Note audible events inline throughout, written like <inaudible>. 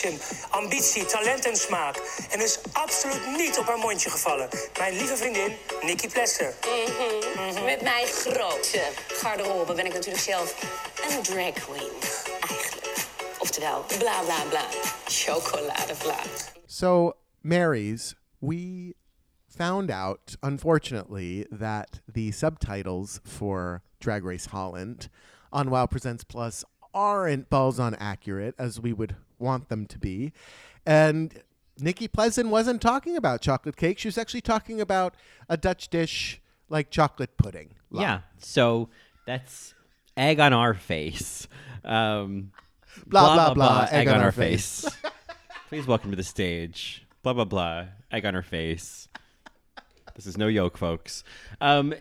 schoonheid, fashion, ambitie, talent en smaak. En is absoluut niet op haar mondje gevallen. Mijn lieve vriendin, Nikkie Plessen. Mhm. Mhm. Met mijn grote garderobe ben ik natuurlijk zelf een drag queen. Eigenlijk. Oftewel, bla bla bla. Chocoladevla. So, Marys, we found out, unfortunately, that the subtitles for Drag Race Holland on WoW Presents Plus aren't balls on accurate as we would want them to be. And Nikkie Plessen wasn't talking about chocolate cake. She was actually talking about a Dutch dish like chocolate pudding. Yeah. So that's egg on our face. Um, Blah, blah, blah, egg, on, our face. <laughs> Please welcome to the stage. Blah blah blah. Egg on our face. This is no yoke, folks. Um,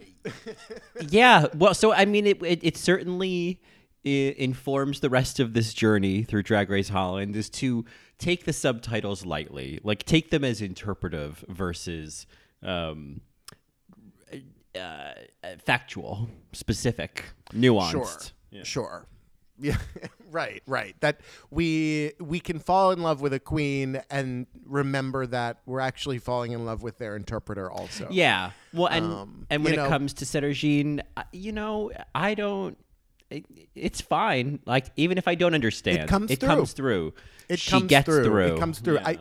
<laughs> yeah. Well, so I mean, it it, it certainly informs the rest of this journey through Drag Race Holland is to take the subtitles lightly, like take them as interpretive versus um, uh, factual, specific, nuanced. Sure. Sure. <laughs> Yeah, right, right. That we we can fall in love with a queen and remember that we're actually falling in love with their interpreter also. Yeah. Well, and Um, and when it know- comes to Sederginne, uh, you know, I don't. It, it's fine. Like even if I don't understand, It comes it through. comes through. It she comes gets through. through. It comes through. Yeah. I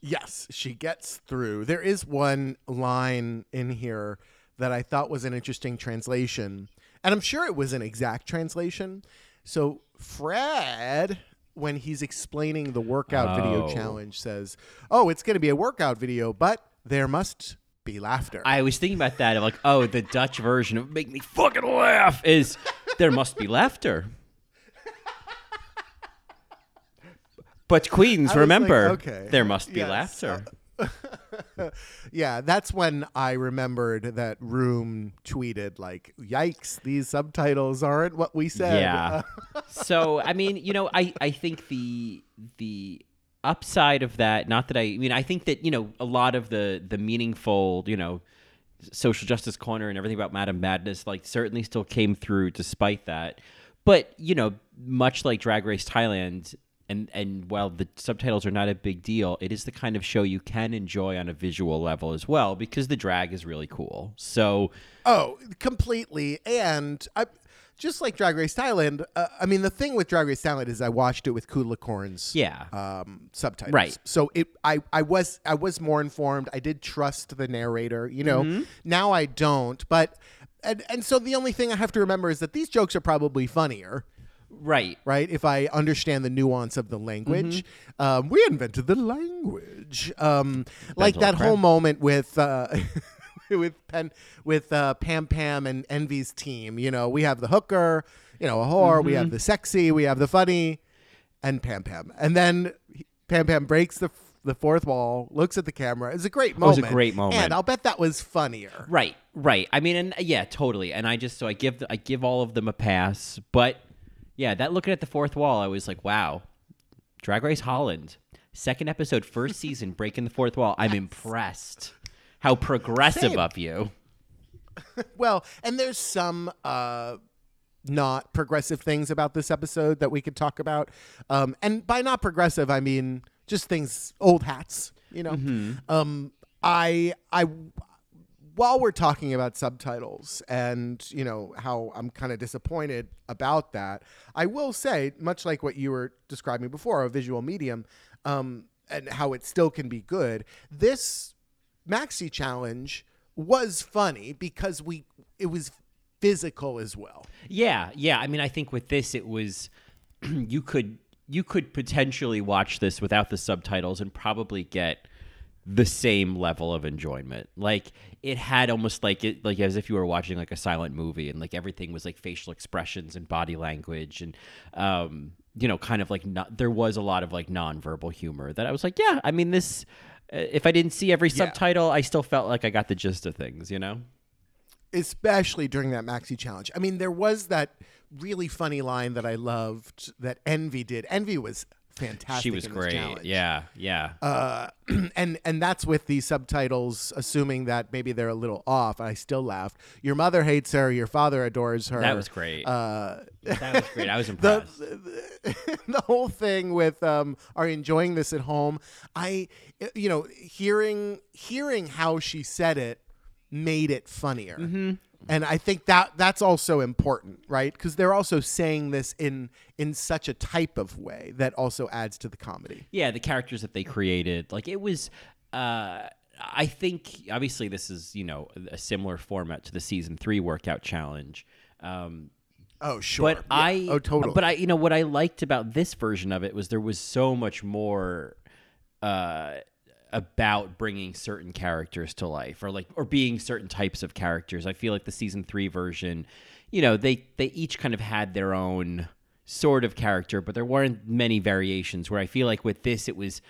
yes, she gets through. There is one line in here that I thought was an interesting translation, and I'm sure it was an exact translation. So Fred, when he's explaining the workout video Oh. challenge, says, "Oh, it's going to be a workout video, but there must be laughter." I was thinking about that. I'm like, oh, the Dutch version of "make me fucking laugh" is there must be laughter. But queens, was like, remember, okay. there must be Yes. laughter. <laughs> yeah, that's when I remembered that Roem tweeted like, "Yikes, these subtitles aren't what we said." Yeah. <laughs> so I mean, you know, I I think the the upside of that, not that I, I mean, I think that you know a lot of the the meaningful, you know, social justice corner and everything about Madame Madness, like certainly still came through despite that. But you know, much like Drag Race Thailand. And, and while the subtitles are not a big deal, it is the kind of show you can enjoy on a visual level as well because the drag is really cool. So Oh, completely. And I, just like Drag Race Thailand, uh, I mean, the thing with Drag Race Thailand is I watched it with Kudla Korn's Yeah. um, subtitles. Right. So it, I, I was, I was more informed. I did trust the narrator. You know, Mm-hmm. now I don't. But, and and so the only thing I have to remember is that these jokes are probably funnier. right, Right, if I understand the nuance of the language, Mm-hmm. um, we invented the language. Um, like that crap. whole moment with uh, <laughs> <laughs> with Pen, with uh, Pam Pam and Envy's team. You know, we have the hooker, you know, a whore. We Mm-hmm. have the sexy. We have the funny, and Pam Pam. And then he- Pam Pam breaks the f- the fourth wall, looks at the camera. It's a great moment. It was a great moment. and I'll bet that was funnier. Right, right. I mean, and yeah, totally. And I just so I give I give all of them a pass, but yeah, that looking at the fourth wall, I was like, wow, Drag Race Holland, second episode, first <laughs> season, breaking the fourth wall. I'm impressed. How progressive Same. of you. <laughs> Well, and there's some uh, not progressive things about this episode that we could talk about. Um, and by not progressive, I mean just things, old hats. You know, um, I I while we're talking about subtitles and you know how I'm kind of disappointed about that, I will say, much like what you were describing before, a visual medium, um, and how it still can be good. This maxi challenge was funny because we it was physical as well. Yeah, yeah. I mean, I think with this, it was <clears throat> you could you could potentially watch this without the subtitles and probably get the same level of enjoyment. Like it had almost like it like as if you were watching like a silent movie and like everything was like facial expressions and body language and um you know kind of like not, there was a lot of like nonverbal humor that I was like, yeah, I mean this Uh, if I didn't see every subtitle, I still felt like I got the gist of things, you know? especially during that maxi challenge. I mean, there was that really funny line that I loved that Envy did. Envy was fantastic. She was great. Yeah, yeah. Uh, <clears throat> and and that's with the subtitles, assuming that maybe they're a little off. I still laughed. Your mother hates her. Your father adores her. that was great. Uh, that was great. I was <laughs> impressed. the <laughs> the whole thing with um, are you enjoying this at home? I you know hearing hearing how she said it made it funnier. Mm-hmm. And I think that that's also important, right? Because they're also saying this in in such a type of way that also adds to the comedy. yeah, the characters that they created, like it was. Uh, I think obviously this is you know a similar format to the season three workout challenge. Um, Oh, sure. But Yeah. I oh totally. But I you know what I liked about this version of it was there was so much more uh about bringing certain characters to life or like or being certain types of characters. I feel like the season 3 version, you know, they they each kind of had their own sort of character, but there weren't many variations where I feel like with this it was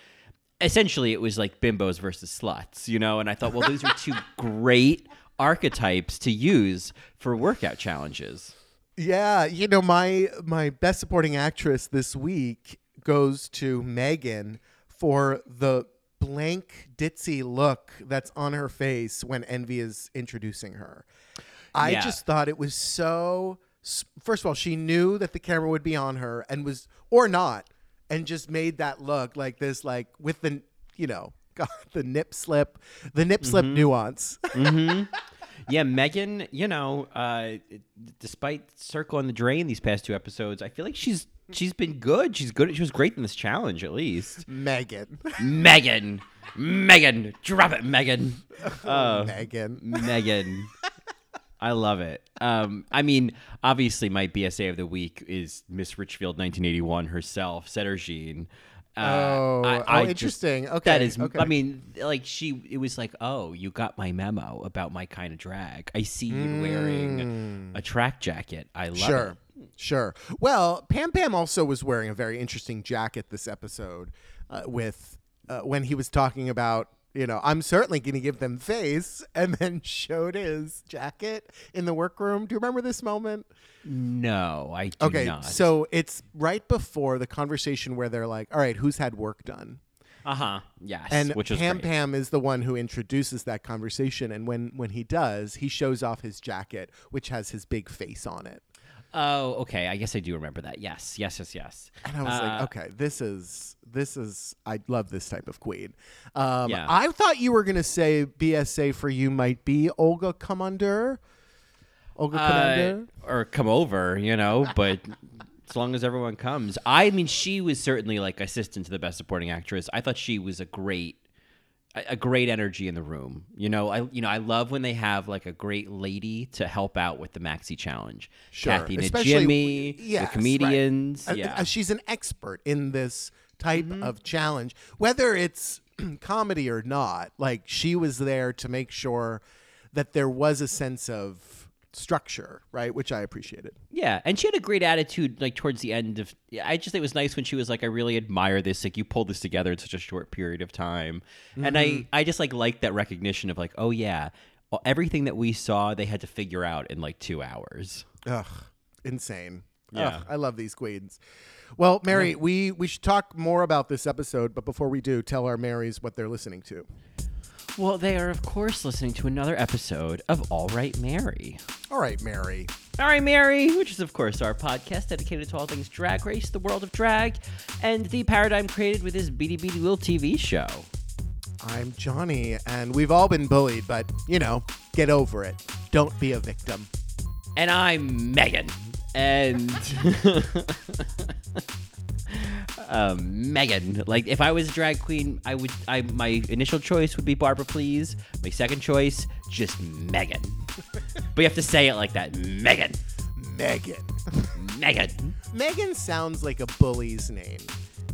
essentially it was like bimbos versus sluts, you know, and I thought well these are two <laughs> great archetypes to use for workout challenges. Yeah, you know my my best supporting actress this week goes to Megan for the blank ditzy look that's on her face when Envy is introducing her. I Yeah. just thought it was so first of all she knew that the camera would be on her and was or not and just made that look like this like with the you know God, <laughs> the nip slip the nip slip mm-hmm. nuance. Mm-hmm. Yeah, Megan, you know, uh, despite circling the drain these past two episodes, I feel like she's she's been good. She's good. She was great in this challenge, at least. Megan. Megan, Megan, drop it, Megan. <laughs> Uh, Megan. Megan. I love it. Um, I mean, obviously, my BSA of the week is Miss Richfield, 1981 herself, Sederginne. Uh, Oh, I- oh, I just- interesting. That Okay, that is. okay. I mean, like she, it was like, oh, you got my memo about my kind of drag. I see you wearing a track jacket. I love Mm. Sure. it. Sure. Well, Pam Pam also was wearing a very interesting jacket this episode uh, with uh, when he was talking about, you know, I'm certainly going to give them face <laughs> and then showed his jacket in the workroom. Do you remember this moment? No, I do Okay. not. So it's right before the conversation where they're like, all right, who's had work done? uh huh, yes, And which was Pam great. Pam is the one who introduces that conversation. And when, when he does, he shows off his jacket, which has his big face on it. Oh, okay. I guess I do remember that. Yes, yes, yes, yes. And I was Uh, like, okay, this is this is I love this type of queen. Um, Yeah. I thought you were gonna say BSA for you might be Olga Commandeur. Olga uh, Commandeur. or come over, you know, but <laughs> as long as everyone comes. I mean, she was certainly like assistant to the best supporting actress. I thought she was a great a great energy in the room. You know, I you know, I love when they have like a great lady to help out with the maxi challenge. Sure. Kathy Especially- Najimy, yes, the comedians. Uh, Yeah. she's an expert in this type Mm-hmm. of challenge, whether it's <clears throat> comedy or not. Like she was there to make sure that there was a sense of structure, right? Which I appreciated. Yeah, and she had a great attitude like towards the end of yeah, I just think it was nice when she was like I really admire this like you pulled this together in such a short period of time. And Mm-hmm. I I just like liked that recognition of like oh yeah, well, everything that we saw they had to figure out in like 2 hours. Ugh, insane. Yeah. Ugh, I love these queens. Well, Mary, we we should talk more about this episode, but before we do, tell our Marys what they're listening to. Well, they are of course listening to another episode of All Right Mary. All right, Mary. All right, Mary, which is, of course, our podcast dedicated to all things drag race, the world of drag, and the paradigm created with this Beady Beady Will TV show. I'm Johnny, and we've all been bullied, but you know, get over it. Don't be a victim. And I'm Megan. And <laughs> <laughs> um, Megan. Like, if I was a drag queen, I would. I my initial choice would be Barbara, please. My second choice, just Megan. but you have to say it like that, Megan. Megan. Megan. Megan sounds like a bully's name.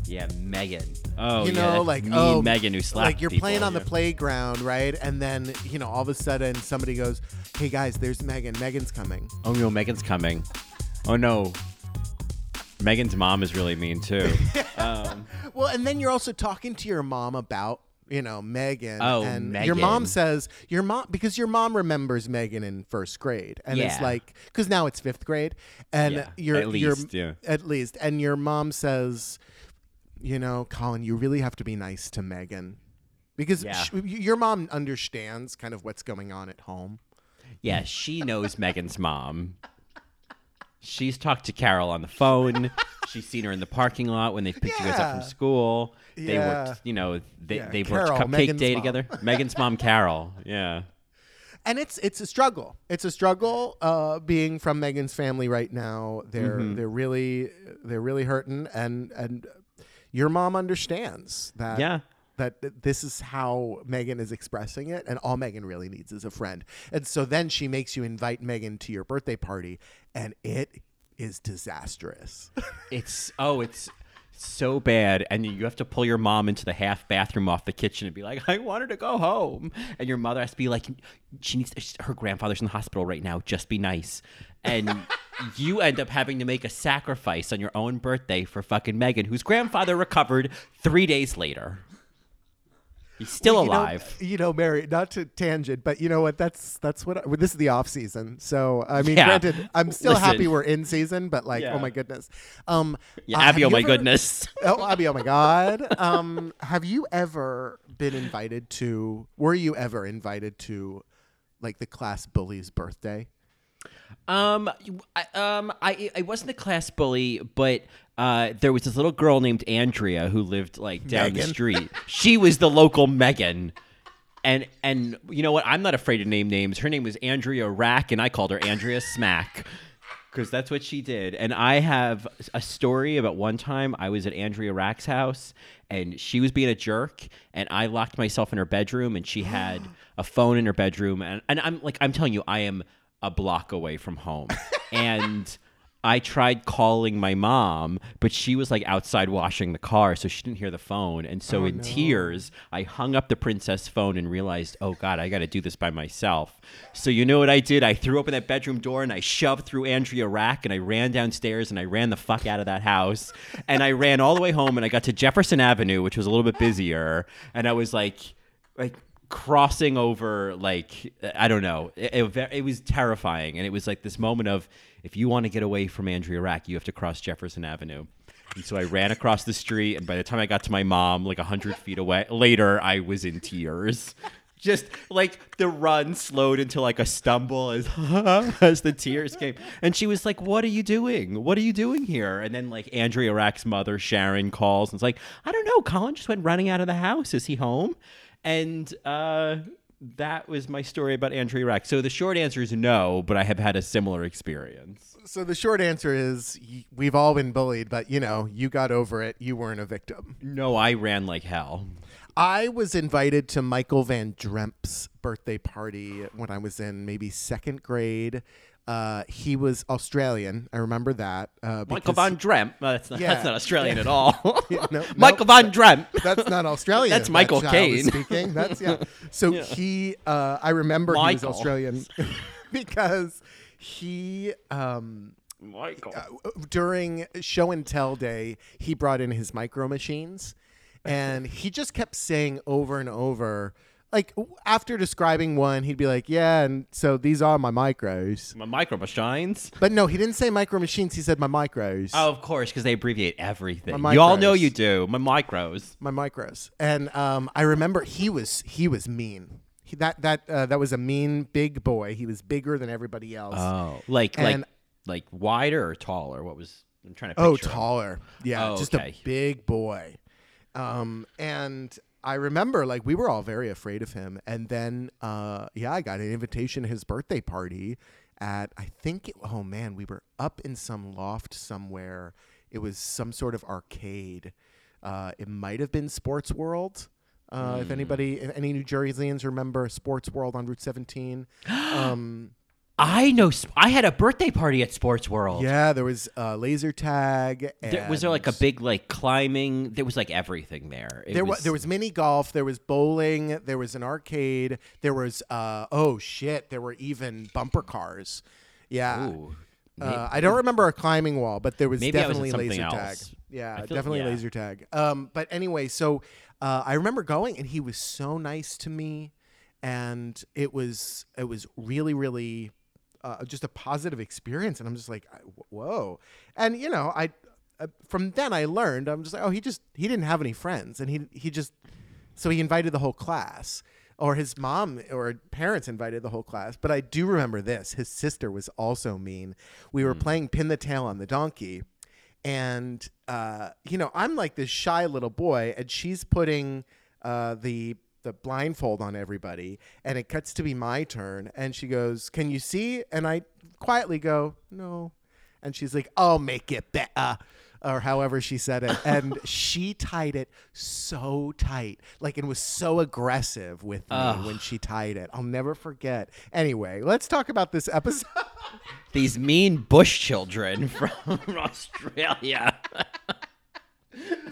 Yeah, Megan. Oh, you know, that's like mean oh, Megan who slapped like you're people, playing on the playground, right? And then you know, all of a sudden, somebody goes, "Hey guys, there's Megan. Megan's coming." Oh no, Megan's coming. Oh no. Megan's mom is really mean too. <laughs> um, Well, and then you're also talking to your mom about, you know, Megan. Oh, and your mom says your mom because your mom remembers Megan in first grade, and it's Yeah. like because now it's fifth grade, and Yeah, your at your least, yeah. at least, and your mom says. you know, Colin, you really have to be nice to Megan because Yeah. sh- y- your mom understands kind of what's going on at home. Yeah, she knows Megan's mom. She's talked to Carol on the phone. <laughs> She's seen her in the parking lot when they picked you guys up Yeah. from school. They Yeah. worked, you know, they Yeah, they Carol, worked Cupcake Megan's Day mom. together. Megan's mom, Carol. Yeah. and it's it's a struggle. It's a struggle uh, being from Megan's family right now. They're Mm-hmm. they're really they're really hurting, and and your mom understands that. Yeah. That this is how Megan is expressing it, and all Megan really needs is a friend. And so then she makes you invite Megan to your birthday party, and it is disastrous. <laughs> It's oh, it's so bad, and you have to pull your mom into the half bathroom off the kitchen and be like, "I want her to go home," and your mother has to be like, "She needs her grandfather's in the hospital right now. Just be nice." And <laughs> you end up having to make a sacrifice on your own birthday for fucking Megan, whose grandfather recovered three days later. He's still you know- alive. You know, Mary, not to tangent, but you know what? That's that's what. I, well, this is the off season, so I mean, Yeah. granted, I'm still Listen. happy we're in season, but like, Yeah. oh my goodness. Um, yeah, uh, Abby, have oh my ever- goodness. <laughs> Oh, Abby, oh my god. Um, have you ever been invited to? Were you ever invited to, like the class bully's birthday? Um, I, um, I I wasn't a class bully, but uh, there was this little girl named Andrea who lived like down the street. she was the local Megan. And and you know what? I'm not afraid to name names. Her name was Andrea Rack, and I called her Andrea Smack because that's what she did. And I have a story about one time I was at Andrea Rack's house, and she was being a jerk, and I locked myself in her bedroom, and she had <gasps> a phone in her bedroom, and, and I'm like, I'm telling you, I am a block away from home, <laughs> and. I tried calling my mom, but she was like outside washing the car, so she didn't hear the phone. And so, oh, in tears, I hung up the princess phone and realized, oh God, I got to do this by myself. So, you know what I did? I threw open that bedroom door and I shoved through Andrea Rack and I ran downstairs and I ran the fuck out of that house. And I ran all the way home and I got to Jefferson Avenue, which was a little bit busier. And I was like, like, crossing over like I don't know. It, it, it was terrifying, and it was like this moment of if you want to get away from Andrea Rack, you have to cross Jefferson Avenue. And so I ran across the street, and by the time I got to my mom, like hundred feet away later, I was in tears. <laughs> Just like the run slowed into like a stumble as <laughs> as the tears came, and she was like, "What are you doing? What are you doing here?" And then like Andrea Rack's mother, Sharon, calls and it's like, "I don't know. Colin just went running out of the house. Is he home?" And uh, that was my story about Andrea Rack. So the short answer is no, but I have had a similar experience. So the short answer is we've all been bullied, but you know, you got over it. You weren't a victim. No, I ran like hell. I was invited to Michael Van Dremp's birthday party when I was in maybe second grade. Uh, he was Australian. I remember that. Uh, Michael Van Von Dremp. Uh, that's, not, Yeah. that's not Australian at all. <laughs> <laughs> no, Michael Van Dremp. <laughs> That's not Australian. That's Michael that Caine. speaking. That's yeah. So he, uh, I remember he was Australian because he, um, Michael. during show and tell day, he brought in his micro machines, and he just kept saying over and over. Like after describing one, he'd be like, "Yeah, and so these are my micros." My micro machines. But no, he didn't say micro machines. He said my micros. Oh, of course, because they abbreviate everything. My You all know you do. My micros. my micros. And um, I remember he was he was mean. He, that that uh, that was a mean big boy. He was bigger than everybody else. Oh, like And- like like wider or taller? What was I'm trying to oh, picture. him. taller. Yeah, Oh, just okay. a big boy. Um, and I remember like we were all very afraid of him. And then uh, yeah, I got an invitation to his birthday party at I think it, oh man, we were up in some loft somewhere. It was some sort of arcade. Uh, it might have been Sports World. Uh, Hmm. If anybody, if any New Jerseyans remember Sports World on Route 17, <gasps> um, I know. sp- I had a birthday party at Sports World. yeah, there was uh, laser tag. There, was there like a big like climbing? There was like everything there. It there was, there was mini golf, there was bowling, there was an arcade, there was uh oh shit, there were even bumper cars. Yeah. Ooh. Uh, I don't remember a climbing wall, but there was I was definitely laser else. tag. Yeah, feel- definitely yeah. laser tag. Um, but anyway, so uh, I remember going, and he was so nice to me, and it was it was really really uh, just a positive experience. And I'm just like, whoa, and you know, I uh, from then I learned I'm just like, oh, he just he didn't have any friends, and he he just so he invited the whole class, or his mom or parents invited the whole class. But I do remember this: his sister was also mean. We were playing pin the tail on the donkey, and uh, you know I'm like this shy little boy, and she's putting uh, the the blindfold on everybody, and it cuts to be my turn, and she goes, "Can you see?" And I quietly go, "No," and she's like, "I'll make it better." Or however she said it, and <laughs> she tied it so tight, like it was so aggressive with me when she tied it. I'll never forget. Anyway, let's talk about this episode. <laughs> These mean bush children <laughs> from Australia.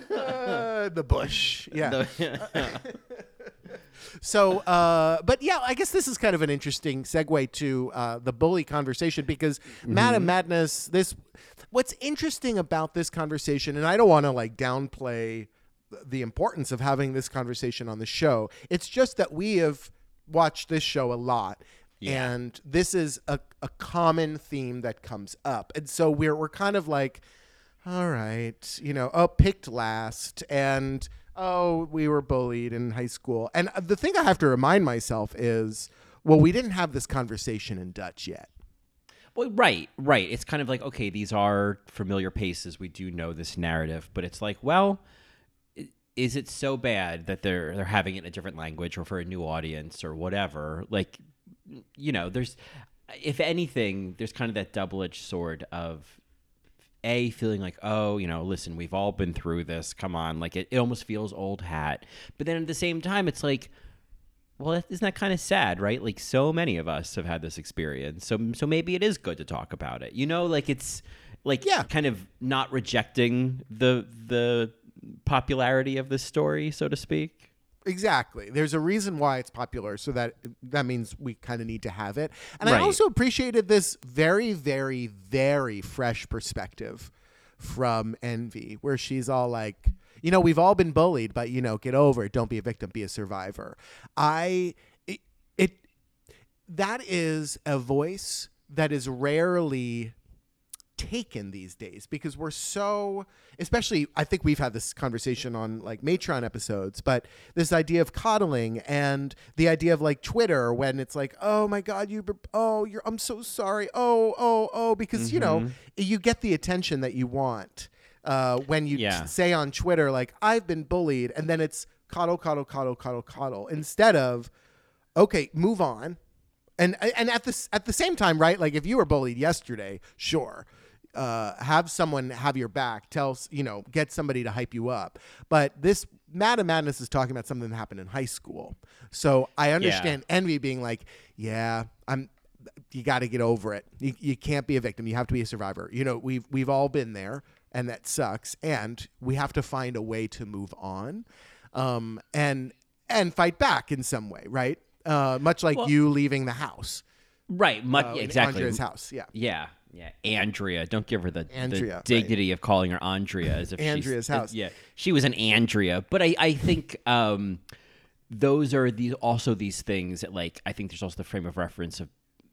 Uh, the bush, yeah. The- So, uh, but yeah, I guess this is kind of an interesting segue to uh, the bully conversation because Madame Madness, this, what's interesting about this conversation, and I don't want to like downplay the importance of having this conversation on the show. It's just that we have watched this show a lot. Yeah. And this is a, a common theme that comes up. And so we're, we're kind of like, all right, you know, oh, picked last, and oh, we were bullied in high school. And uh, the thing I have to remind myself is, well, we didn't have this conversation in Dutch yet. Well, right, right. It's kind of like okay, these are familiar paces. We do know this narrative, but it's like, well, is it so bad that they're they're having it in a different language or for a new audience or whatever? Like, you know, there's if anything, there's kind of that double edged sword of a feeling like oh you know listen we've all been through this come on like it, it almost feels old hat but then at the same time it's like well, isn't that kind of sad, right? Like so many of us have had this experience, so so maybe it is good to talk about it. You know, like it's like Yeah. kind of not rejecting the the popularity of this story, so to speak. Exactly. There's a reason why it's popular, so that that means we kind of need to have it. And I also appreciated this very, very, very fresh perspective from Envy, where she's all like, you know, we've all been bullied, but you know, get over it. Don't be a victim. Be a survivor. I it, it that is a voice that is rarely taken these days because we're so especially I think we've had this conversation on like Matron episodes but this idea of coddling and the idea of like Twitter when it's like oh my god you oh you're I'm so sorry oh oh oh because you know you get the attention that you want uh, when you Yeah. say on Twitter like I've been bullied and then it's coddle coddle coddle coddle coddle instead of okay move on and and at this at the same time, right? Like if you were bullied yesterday, sure, uh, have someone have your back, tell you know, get somebody to hype you up. But this Madame Madness is talking about something that happened in high school, so I understand Envy being like, yeah, I'm. You got to get over it. You, you can't be a victim. You have to be a survivor. You know, we've we've all been there, and that sucks. And we have to find a way to move on, um, and and fight back in some way, right? Uh, much like Well- you leaving the house, Right, much uh, exactly. Andrea's house. Yeah, Yeah, yeah. Andrea, don't give her the, Andrea, the right. dignity of calling her Andrea as if Andrea's house. Yeah, she was an Andrea, but I, I think um, those are these also these things that like I think there's also the frame of reference of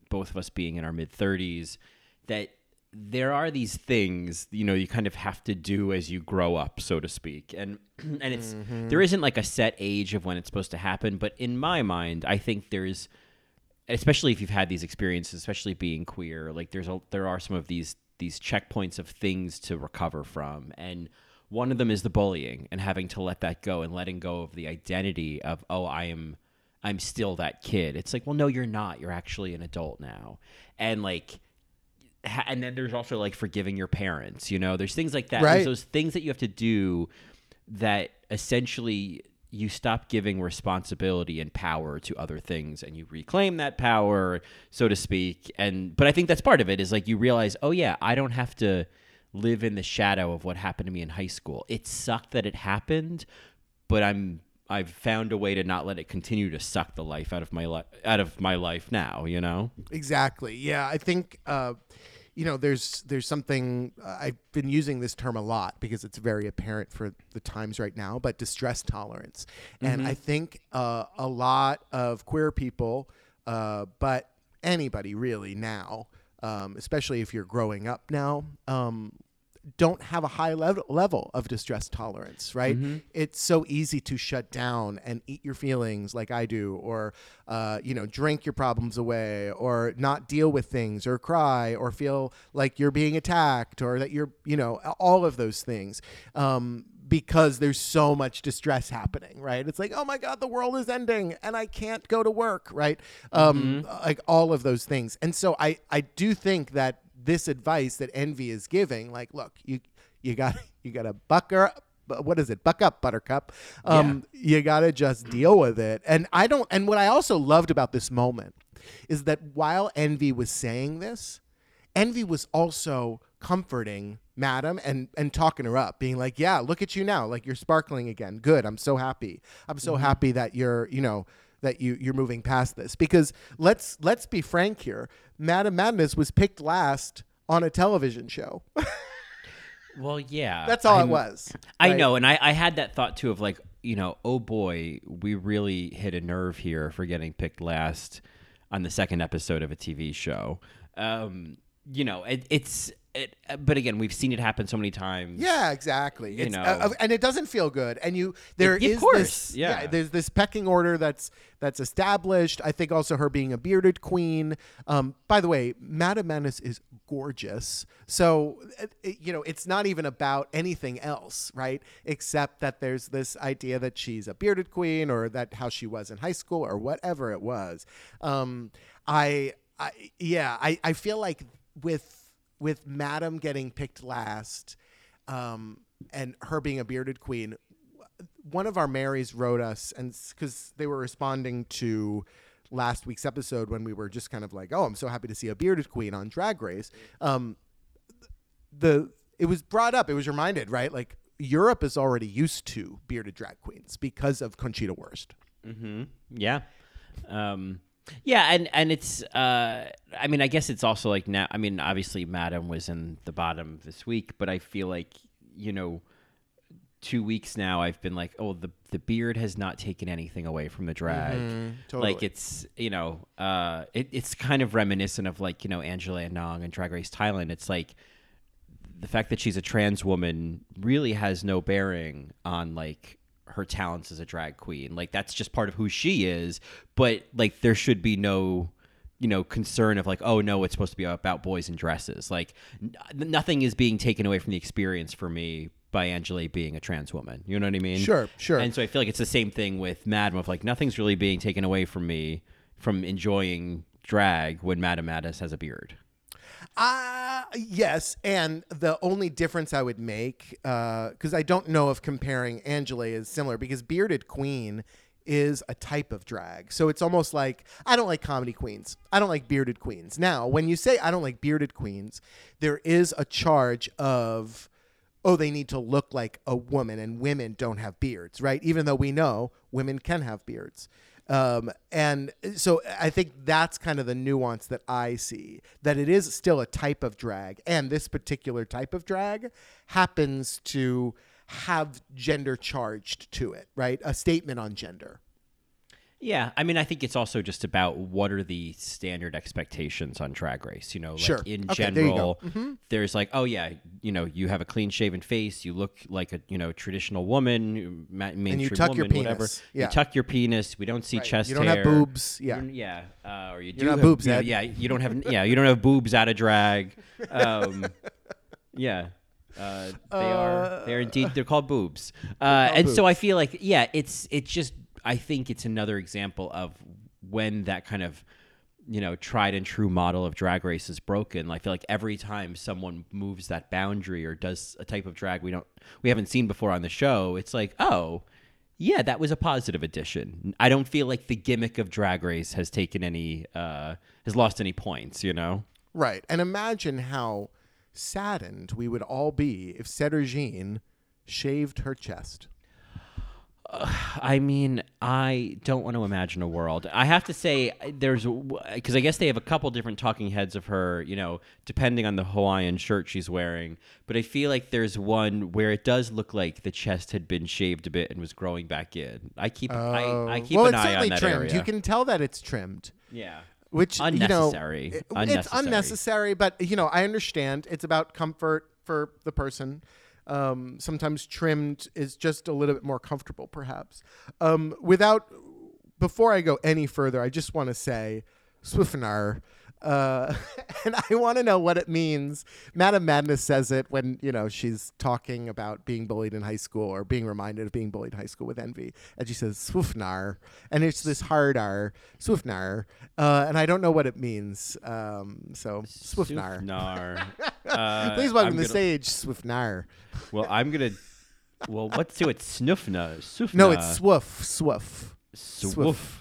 both of us being in our mid thirties that there are these things you know you kind of have to do as you grow up so to speak and <clears throat> and it's there isn't like a set age of when it's supposed to happen but in my mind i think there's especially if you've had these experiences, especially being queer, like there's a there are some of these these checkpoints of things to recover from, and one of them is the bullying and having to let that go and letting go of the identity of oh I am I'm still that kid. It's like well no you're not. You're actually an adult now, and like. ha- And then there's also like forgiving your parents, you know. There's things like that. Right. There's those things that you have to do that essentially you stop giving responsibility and power to other things and you reclaim that power so to speak. And but i think that's part of it is like you realize oh yeah i don't have to live in the shadow of what happened to me in high school. It sucked that it happened but i'm i've found a way to not let it continue to suck the life out of my life out of my life now you know? Exactly. Yeah, I think uh, you know there's there's something uh, I've been using this term a lot because it's very apparent for the times right now. But distress tolerance, and I think uh, a lot of queer people, uh, but anybody really now, um, especially if you're growing up now. Um, don't have a high level level of distress tolerance, right? It's so easy to shut down and eat your feelings like I do, or uh, you know, drink your problems away, or not deal with things, or cry, or feel like you're being attacked, or that you're, you know, all of those things. Um, because there's so much distress happening, right? It's like, oh my God, the world is ending and I can't go to work, right? Um, Like all of those things. And so I, I do think that this advice that Envy is giving, like, look, you you got <laughs> you got to buck up. What is it? Buck up, Buttercup. Um, You got to just deal with it. And I don't. And what I also loved about this moment is that while Envy was saying this, Envy was also comforting Madam and and talking her up, being like, "Yeah, look at you now, like you're sparkling again. Good, I'm so happy. I'm so happy that you're, you know, that you you're moving past this." Because let's let's be frank here, Madame Madness was picked last on a television show. <laughs> Well, yeah. That's all I'm- it was. I right? know, and I, I had that thought too of like, you know, oh boy, we really hit a nerve here for getting picked last on the second episode of a TV show. Um, you know, it, it's, it, but again, we've seen it happen so many times. Yeah, exactly. You It's, know. uh, and it doesn't feel good. And you there Of course, this yeah. there's this pecking order that's that's established. I think also her being a bearded queen. Um, by the way, Madame Madness is gorgeous. So it- it- you know, it's not even about anything else, right? Except that there's this idea that she's a bearded queen or that how she was in high school or whatever it was. Um, I, I yeah, I, I feel like with with Madam getting picked last, um, and her being a bearded queen, one of our Marys wrote us, and because they were responding to last week's episode when we were just kind of like, "Oh, I'm so happy to see a bearded queen on Drag Race." Um, the it was brought up, it was reminded, right? Like Europe is already used to bearded drag queens because of Conchita Wurst. Yeah. Um, yeah, and and it's uh, I mean, I guess it's also like now. I mean, obviously, Madam was in the bottom this week, but I feel like you know, two weeks now, I've been like, oh, the the beard has not taken anything away from the drag. totally. Like it's you know, uh, it, it's kind of reminiscent of like you know Angele Anang and Drag Race Thailand. It's like the fact that she's a trans woman really has no bearing on like her talents as a drag queen. Like that's just part of who she is. But like there should be no you know concern of like oh no it's supposed to be about boys in dresses like n- nothing is being taken away from the experience for me by Angela being a trans woman you know what I mean Sure, sure. and so I feel like it's the same thing with Madam of like nothing's really being taken away from me from enjoying drag when Madame Madness has a beard Uh yes, and the only difference I would make, because I don't know if comparing Angela is similar, because bearded queen is a type of drag, so it's almost like I don't like comedy queens, I don't like bearded queens. Now, when you say I don't like bearded queens, there is a charge of oh, they need to look like a woman, and women don't have beards, right? Even though we know women can have beards. Um, and so I think that's kind of the nuance that I see that it is still a type of drag, and this particular type of drag happens to have gender charged to it, right? A statement on gender. Yeah, I mean, I think it's also just about what are the standard expectations on Drag Race. You know, like Sure. in Okay, there you go. general, there's like, oh yeah, you know, you have a clean shaven face, you look like a you know traditional woman, ma- mainstream tuck your woman, whatever. penis. Yeah. You tuck your penis. We don't see chest You don't have boobs. Yeah. You're- yeah, uh, or you do don't have boobs, you know, yeah, you don't have yeah, you don't have boobs out of drag. Um, <laughs> yeah. Uh, they are they're indeed they're called boobs, uh, and so I feel like yeah, it's it's just I think it's another example of when that kind of you know tried and true model of drag race is broken. I feel like every time someone moves that boundary or does a type of drag we don't we haven't seen before on the show, it's like oh yeah, that was a positive addition. I don't feel like the gimmick of drag race has taken any uh, has lost any points. You know. Right. And imagine how saddened we would all be if Jean shaved her chest. <sighs> I mean, I don't want to imagine a world. I have to say, there's because I guess they have a couple different talking heads of her, you know, depending on the Hawaiian shirt she's wearing. But I feel like there's one where it does look like the chest had been shaved a bit and was growing back in. I keep, I, I oh. keep well, an eye on that trimmed. area. You can tell that it's trimmed. yeah, which unnecessary. You know, it- unnecessary. It's unnecessary, but you know, I understand. It's about comfort for the person. Um, sometimes trimmed is just a little bit more comfortable, perhaps. Um, without, before I go any further, I just want to say, Swiftnar. Uh, <laughs> and I want to know what it means. Madame Madness says it when you know she's talking about being bullied in high school or being reminded of being bullied in high school with envy, and she says "Swiftnar," and it's this hard R, Swiftnar, uh, and I don't know what it means. Um, so Swiftnar. Swiftnar. <laughs> Uh, Please welcome I'm to the stage, Swiftnar. Well, I'm gonna. Well, let's do it. Swiftna. No, it's Swoof, Swoof, swoof.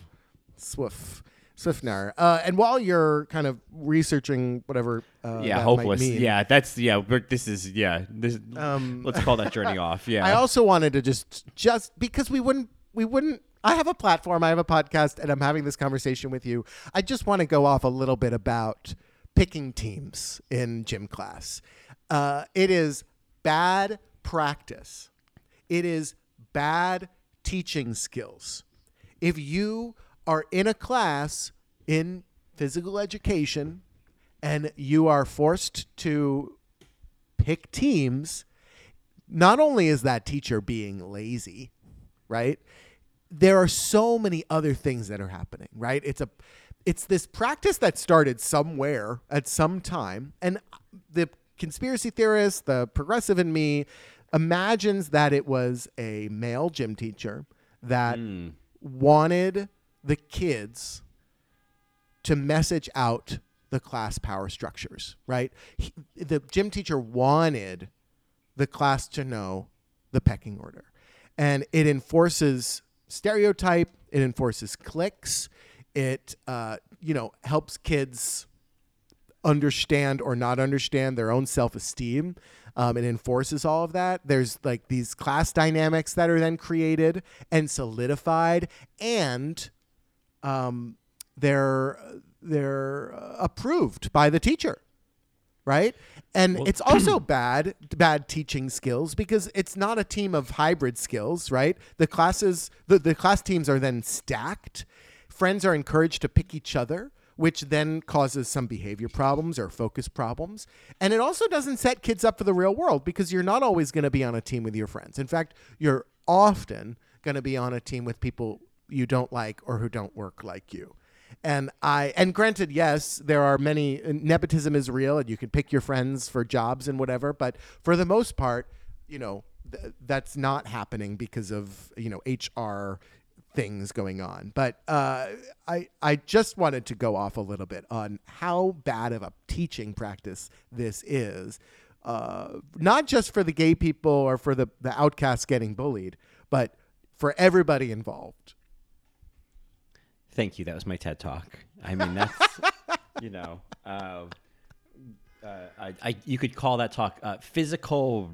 Swoof, Swiftnar. Uh, and while you're kind of researching whatever, uh, Yeah, that hopeless. Yeah, that's yeah. But this is yeah. This. let's call that journey <laughs> off. Yeah. Um, I also wanted to just just because we wouldn't we wouldn't I have a platform, I have a podcast and I'm having this conversation with you. I just want to go off a little bit about picking teams in gym class. Uh, it is bad practice. It is bad teaching skills. If you are in a class in physical education and you are forced to pick teams, not only is that teacher being lazy, right? There are so many other things that are happening, right? It's a it's this practice that started somewhere at some time and the conspiracy theorist, the progressive in me imagines that it was a male gym teacher that hmm. wanted the kids to message out the class power structures, right? He, the gym teacher wanted the class to know the pecking order. And it enforces stereotype, it enforces cliques, it uh, you know, helps kids understand or not understand their own self-esteem. Um, it enforces all of that. There's like these class dynamics that are then created and solidified, and um, they're they're uh, approved by the teacher, right? And it's <clears throat> also bad bad teaching skills because it's not a team of hybrid skills, right? The classes the, the class teams are then stacked. Friends are encouraged to pick each other, which then causes some behavior problems or focus problems. And it also doesn't set kids up for the real world because you're not always going to be on a team with your friends. In fact, you're often going to be on a team with people you don't like or who don't work like you. And I and granted, yes, there are many nepotism is real, and you can pick your friends for jobs and whatever. But for the most part, you know th- that's not happening because of you know HR things going on. But uh, I I just wanted to go off a little bit on how bad of a teaching practice this is, uh, not just for the gay people or for the the outcasts getting bullied, but for everybody involved. Thank you. That was my TED talk. I mean, that's <laughs> you know, uh, uh, I, I you could call that talk uh, physical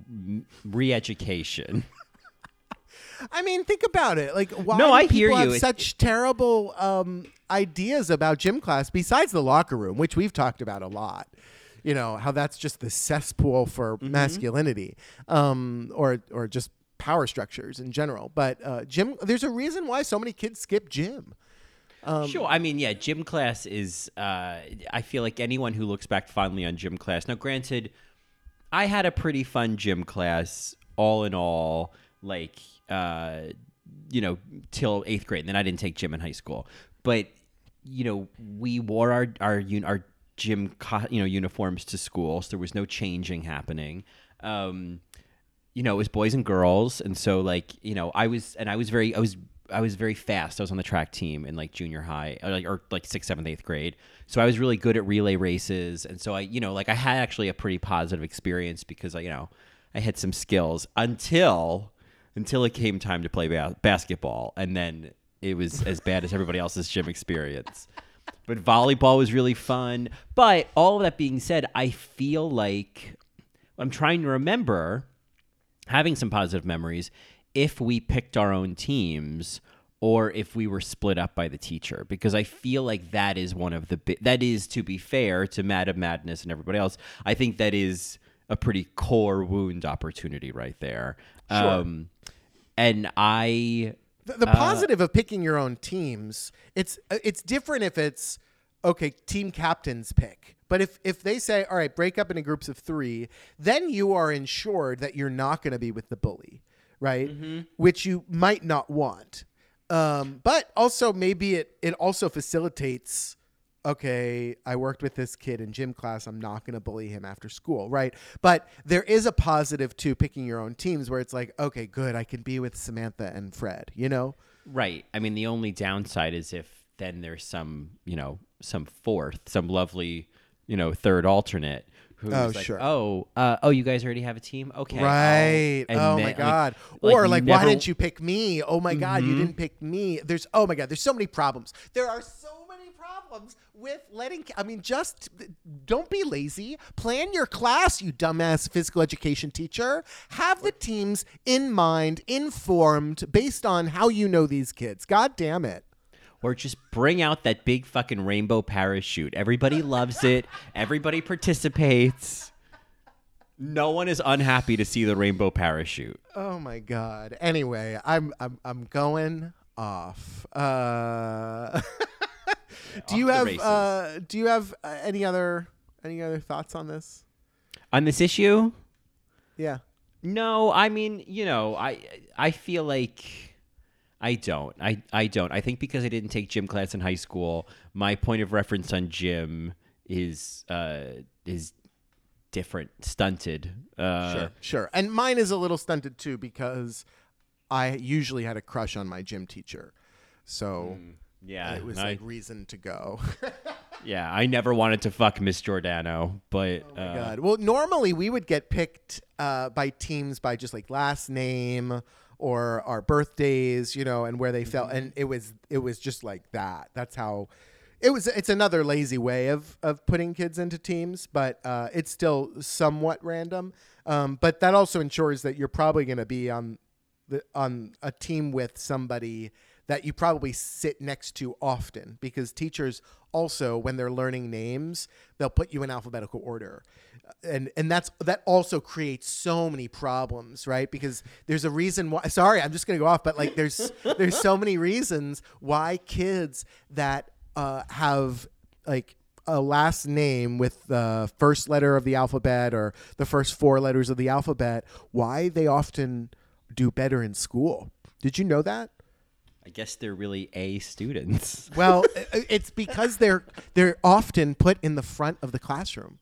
re-education. <laughs> I mean, think about it. Like, why No, I people hear have you. It- such terrible um, ideas about gym class besides the locker room, which we've talked about a lot? You know how that's just the cesspool for Mm-hmm. masculinity, um, or or just power structures in general. But uh, gym, there's a reason why so many kids skip gym. Sure. I mean, yeah, gym class is. Uh, I feel like anyone who looks back fondly on gym class. Now, granted, I had a pretty fun gym class. All in all, like uh, you know, till eighth grade. And then I didn't take gym in high school. But you know, we wore our our our gym you know uniforms to school, so there was no changing happening. Um, you know, it was boys and girls, and so like you know, I was and I was very I was I was very fast. I was on the track team in like junior high, or like, or like sixth, seventh, eighth grade. So I was really good at relay races, and so I you know like I had actually a pretty positive experience because I you know I had some skills until until it came time to play ba- basketball, and then it was as bad as everybody else's gym experience. But volleyball was really fun. But all of that being said, I feel like I'm trying to remember having some positive memories if we picked our own teams or if we were split up by the teacher because I feel like that is one of the bi- that is to be fair to Madame Madness and everybody else. I think that is a pretty core wound opportunity right there. Um and I The, the positive of picking your own teams, it's uh, it's different if it's okay. Team captains pick But if if they say, all right, break up into groups of three, then you are ensured that you're not going to be with the bully, right? Which you might not want. Um, but also maybe it it also facilitates. Okay, I worked with this kid in gym class. I'm not going to bully him after school, right? But there is a positive to picking your own teams where it's like, okay, good, I can be with Samantha and Fred, you know? Right. I mean, the only downside is if then there's some, you know, some fourth, some lovely, you know, third alternate who's Oh, like, sure. oh, uh, oh, you guys already have a team, okay, Right. Oh then, my god. like, or like, why didn't you pick me? Oh my god, you Mhm. didn't pick me. There's oh my god, there's so many problems. There are so many problems with letting I mean just don't be lazy. Plan your class, you dumbass physical education teacher. Have the teams in mind, informed based on how you know these kids. God damn it. Or just bring out that big fucking rainbow parachute. Everybody loves it. Everybody participates. No one is unhappy to see the rainbow parachute. Oh my god. Anyway, I'm I'm I'm going off. Uh <laughs> Do you have uh do you have uh, any other any other thoughts on this? On this issue, Yeah. No, I mean, you know, I I feel like I don't. I I don't. I think because I didn't take gym class in high school, my point of reference on gym is uh is different, stunted. Uh Sure. Sure. And mine is a little stunted too because I usually had a crush on my gym teacher. So Yeah. it was I, like reason to go. <laughs> yeah, I never wanted to fuck Miss Giordano, but Oh uh, God. Well, normally we would get picked uh, by teams by just like last name or our birthdays, you know, and where they felt, and it was it was just like that. That's how it was. It's another lazy way of of putting kids into teams, but uh, it's still somewhat random. Um, but that also ensures that you're probably going to be on the on a team with somebody that you probably sit next to often because teachers also when they're learning names they'll put you in alphabetical order and and that's that also creates so many problems right because there's a reason why sorry i'm just going to go off but like there's there's so many reasons why kids that uh, have like a last name with the first letter of the alphabet or the first four letters of the alphabet why they often do better in school did you know that I guess they're really A students. <laughs> well, it's because they're they're often put in the front of the classroom.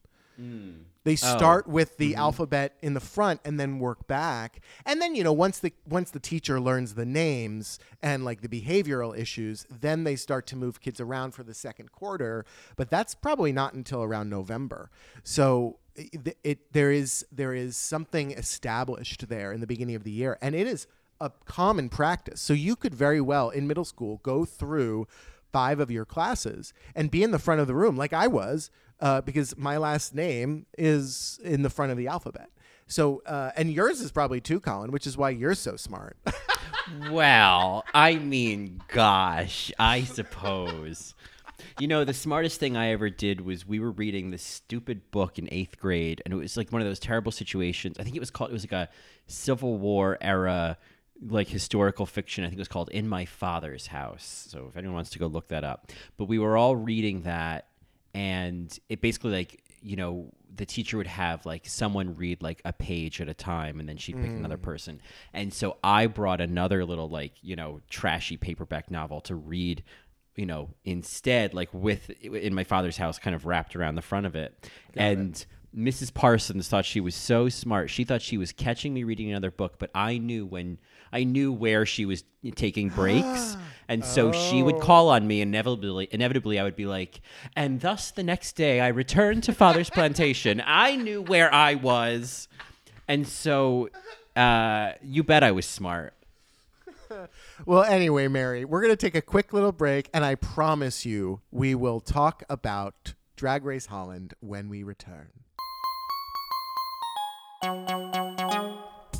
They oh. start with the mm-hmm. alphabet in the front and then work back. And then, you know, once the once the teacher learns the names and like the behavioral issues, then they start to move kids around for the second quarter, but that's probably not until around November. So it, it there is there is something established there in the beginning of the year and it is a common practice. So you could very well in middle school go through five of your classes and be in the front of the room like I was uh, because my last name is in the front of the alphabet. So uh, and yours is probably too, Colin, which is why you're so smart. <laughs> Well, I mean, gosh, I suppose. You know, the smartest thing I ever did was we were reading this stupid book in eighth grade, and it was like one of those terrible situations. I think it was called, it was like a Civil War era, like historical fiction. I think it was called In My Father's House. So if anyone wants to go look that up. But we were all reading that, and it basically, like, you know, the teacher would have like someone read like a page at a time and then she'd pick another mm. person. And so I brought another little like, you know, trashy paperback novel to read, you know, instead like with in my father's house kind of wrapped around the front of it. and Mrs. Parsons thought she was so smart. She thought she was catching me reading another book, but I knew when I knew where she was taking breaks. <gasps> and so she would call on me inevitably inevitably I would be like, and thus the next day I returned to father's plantation. I knew where I was. And so uh, you bet I was smart. <laughs> well, anyway, Mary, we're going to take a quick little break and I promise you we will talk about Drag Race Holland when we return.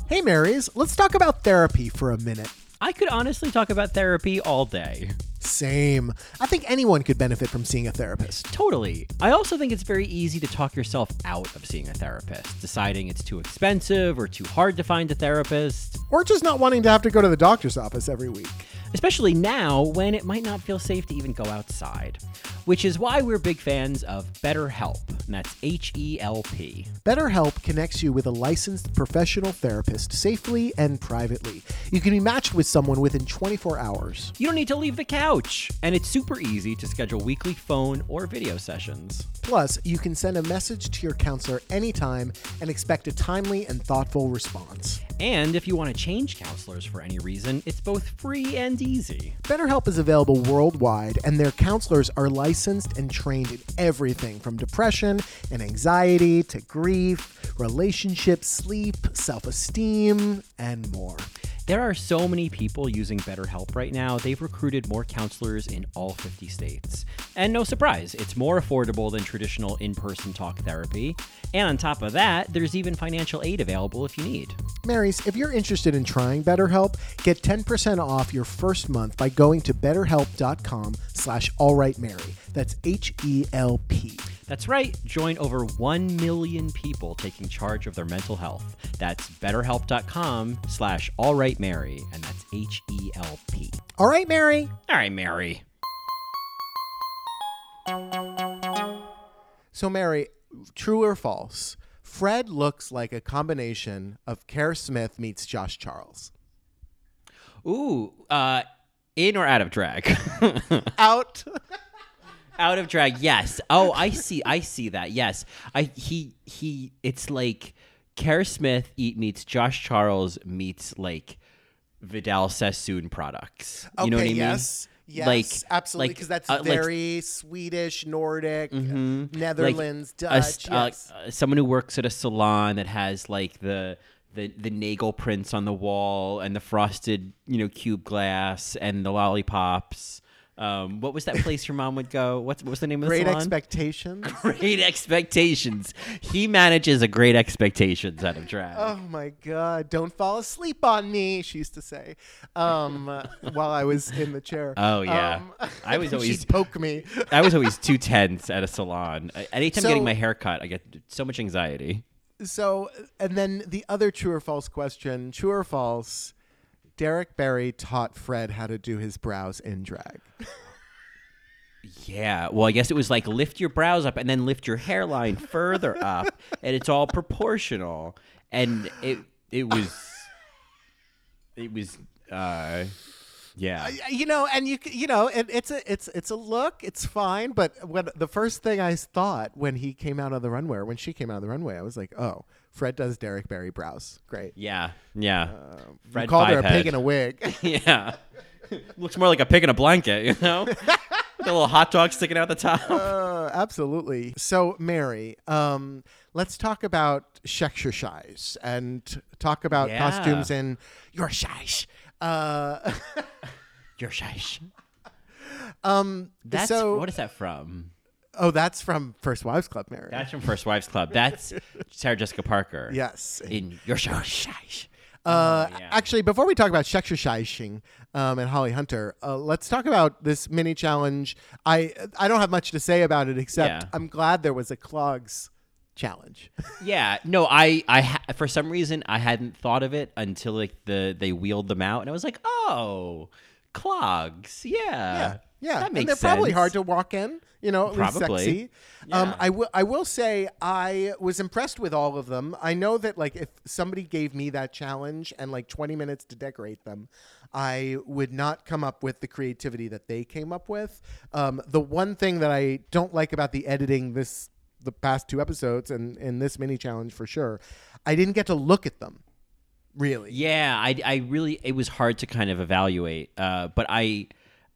Hey, Marys, let's talk about therapy for a minute. I could honestly talk about therapy all day. Same. I think anyone could benefit from seeing a therapist. Totally. I also think it's very easy to talk yourself out of seeing a therapist, deciding it's too expensive or too hard to find a therapist, Or just not wanting to have to go to the doctor's office every week. Especially now when it might not feel safe to even go outside. which is why we're big fans of BetterHelp. And that's H E L P. BetterHelp connects you with a licensed professional therapist safely and privately. You can be matched with someone within 24 hours. You don't need to leave the couch, and it's super easy to schedule weekly phone or video sessions. Plus, you can send a message to your counselor anytime and expect a timely and thoughtful response. And if you want to change counselors for any reason, it's both free and easy. BetterHelp is available worldwide, and their counselors are licensed and trained in everything from depression and anxiety to grief, relationships, sleep, self esteem, and more. There are so many people using BetterHelp right now, they've recruited more counselors in all 50 states. And no surprise, it's more affordable than traditional in person talk therapy. And on top of that, there's even financial aid available if you need. Marys, if you're interested in trying BetterHelp, get 10% off your first month by going to betterhelp.com slash allrightmary. That's H-E-L-P. That's right, join over 1 million people taking charge of their mental health. That's betterhelp.com slash allrightmary, and that's H-E-L-P. All right, Mary. All right, Mary. So, Mary, true or false? Fred looks like a combination of Kerr Smith meets Josh Charles. Ooh, uh, in or out of drag? <laughs> Out. <laughs> out of drag yes oh i see i see that yes i he he it's like Kerr smith eat meets josh charles meets like vidal sassoon products you know what i mean yes. Yes, Like- absolutely, like, because that's uh, like- very Swedish, Nordic, Netherlands, a s- Dutch. uh, yes. uh, someone who works at a salon that has like the the the Nagel prints on the wall and the frosted you know cube glass and the lollipops. Um, what was that <laughs> place your mom would go? What's what was the name of the salon? Great salon? expectations. <laughs> Great expectations. He manages a great expectations out of drag. Oh my God! Don't fall asleep on me. She used to say, um, <laughs> while I was in the chair. Oh, yeah. Um, I was always- she'd poke me. I was always too tense at a salon. Anytime So- getting my hair cut, I get so much anxiety. So, and then the other true or false question: True or false? Derrick Barry taught Fred how to do his brows in drag. Yeah. Well, I guess it was like lift your brows up and then lift your hairline further up, and it's all proportional. And it it was it was uh yeah. you know, and you you know, it, it's a it's it's a look. It's fine, but when the first thing I thought when he came out of the runway, or when she came out of the runway, I was like, oh, Fred does Derrick Barry brows. Great. Yeah. Yeah. You Fred called her a pig in a wig. <laughs> Yeah. Looks more like a pig in a blanket, you know? <laughs> With a little hot dog sticking out the top. Uh, absolutely. So, Mary, um, let's talk about Shexercise and talk about Yeah. costumes in your shish. Uh, <laughs> You're shish. um, That's so, what is that from? Oh, that's from First Wives Club, Mary. That's from First Wives Club. That's <laughs> Sarah Jessica Parker. yes. In Your Shish. Uh, yeah. Actually, before we talk about Shexercising um, and Holly Hunter, uh, let's talk about this mini challenge. I I don't have much to say about it except Yeah. I'm glad there was a clogs challenge. <laughs> Yeah, no, I, I, ha- for some reason, I hadn't thought of it until like the they wheeled them out, and I was like, oh, clogs, yeah, Yeah, yeah, that makes and they're sense. probably hard to walk in. You know, at least Probably. sexy. Um, I will. I will say I was impressed with all of them. I know that like if somebody gave me that challenge and like 20 minutes to decorate them, I would not come up with the creativity that they came up with. Um, the one thing that I don't like about the editing this the past two episodes and in this mini challenge for sure, I didn't get to look at them. Really. Yeah, I, I really, it was hard to kind of evaluate, uh, but I,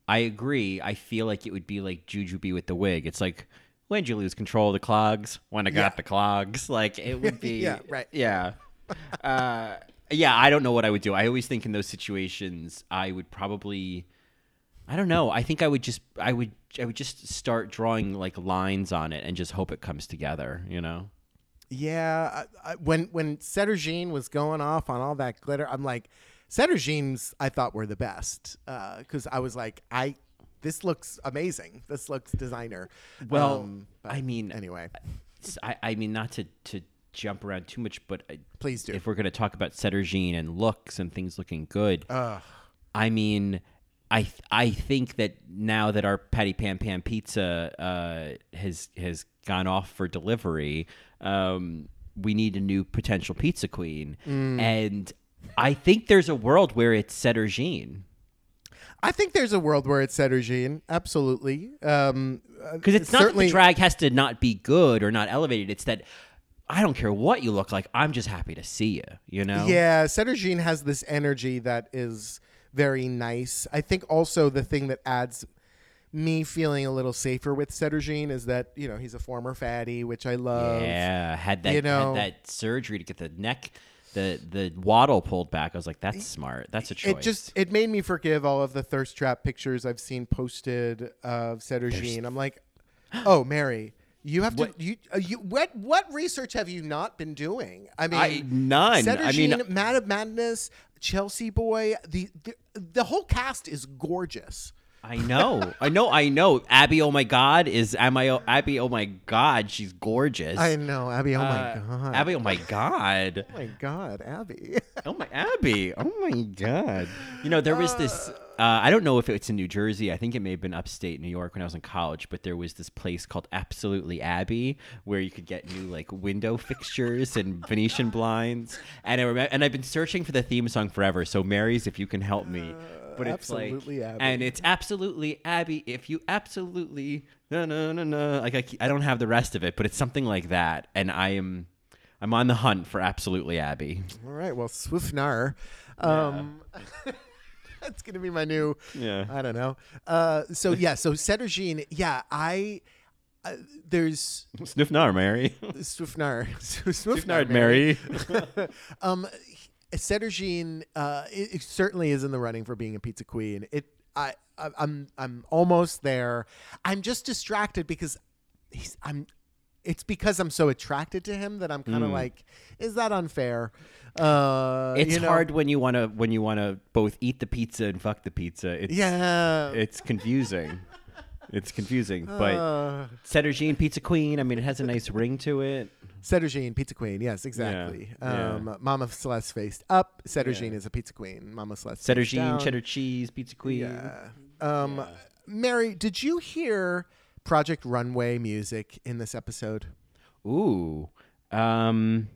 I agree. I feel like it would be like Juju Jujubee with the wig. It's like. When did you lose control of the clogs? When I got Yeah. the clogs, <laughs> like it would be. <laughs> Yeah, right. <laughs> Yeah. Uh, yeah, I don't know what I would do. I always think in those situations, I would probably, I don't know. I think I would just, I would, I would just start drawing like lines on it and just hope it comes together. You know? Yeah, I, I, when when Sederginne was going off on all that glitter, I'm like, Sederginne's I thought were the best because I was like, I this looks amazing. This looks designer. Well, Um, but I mean, anyway, I mean, not to to jump around too much, but I, please do. if we're going to talk about Sederginne and looks and things looking good, Ugh. I mean, I I think that now that our Patty Pan Pan pizza uh, has has gone off for delivery, um, we need a new potential pizza queen, Mm. and I think there's a world where it's Sederginne. I think there's a world where it's Sederginne. Absolutely. Um, Because it's not that certainly the drag has to not be good or not elevated. It's that I don't care what you look like. I'm just happy to see you. You know? Yeah, Sederginne has this energy that is very nice. I think also the thing that adds me feeling a little safer with Sederginne is that you know he's a former fatty, which I love. Yeah, had that You know- had that surgery to get the neck, the the waddle pulled back. I was like, that's smart. That's a choice. It just it made me forgive all of the thirst trap pictures I've seen posted of Sederginne. I'm like, oh Mary, you have to you uh, you what what research have you not been doing? I mean, I- none. I mean- Madame Madness, Chelsea Boy, the, the the whole cast is gorgeous. I know, I know, I know. Abby, oh my God, is am I? Abby, oh my God, she's gorgeous. I know, Abby. Oh my Uh, god, Abby, oh my God. Oh my god, Abby. <laughs> Oh my Abby! Oh my God! You know there was this. Uh, I don't know if it's in New Jersey. I think it may have been upstate New York when I was in college. But there was this place called Absolutely Abby where you could get new like window fixtures and Venetian blinds. And I remember, and I've been searching for the theme song forever. So Mary's, if you can help me. But it's Absolutely like, Abby. and it's absolutely Abby. If you absolutely no no no no like I, I don't have the rest of it, but it's something like that. And I am. I'm on the hunt for absolutely Abby. all right, well, Swiftnar. Um, <laughs> that's gonna be my new. Yeah. I don't know. Uh, so yeah, so Sederginne. Yeah, I. Uh, there's Sniffnar, Mary. Swiftnar. <laughs> Sniffnard, Mary. <laughs> um, Sederginne uh, it, it certainly is in the running for being a pizza queen. It, I, I I'm, I'm almost there. I'm just distracted because he's, I'm. It's because I'm so attracted to him that I'm kind of like, is that unfair? Uh, It's you know? hard when you want to when you want to both eat the pizza and fuck the pizza. It's, Yeah. it's confusing. It's confusing, but Uh, Sederginne Pizza Queen. I mean, it has a nice ring to it. Sederginne, pizza queen. Yes, exactly. yeah. Um, Mama Celeste faced up. Sederginne is a pizza queen. Mama Celeste. faced Sederginne down. cheddar cheese pizza queen. Yeah. Um, Mary, did you hear Project Runway music in this episode? Ooh. Um.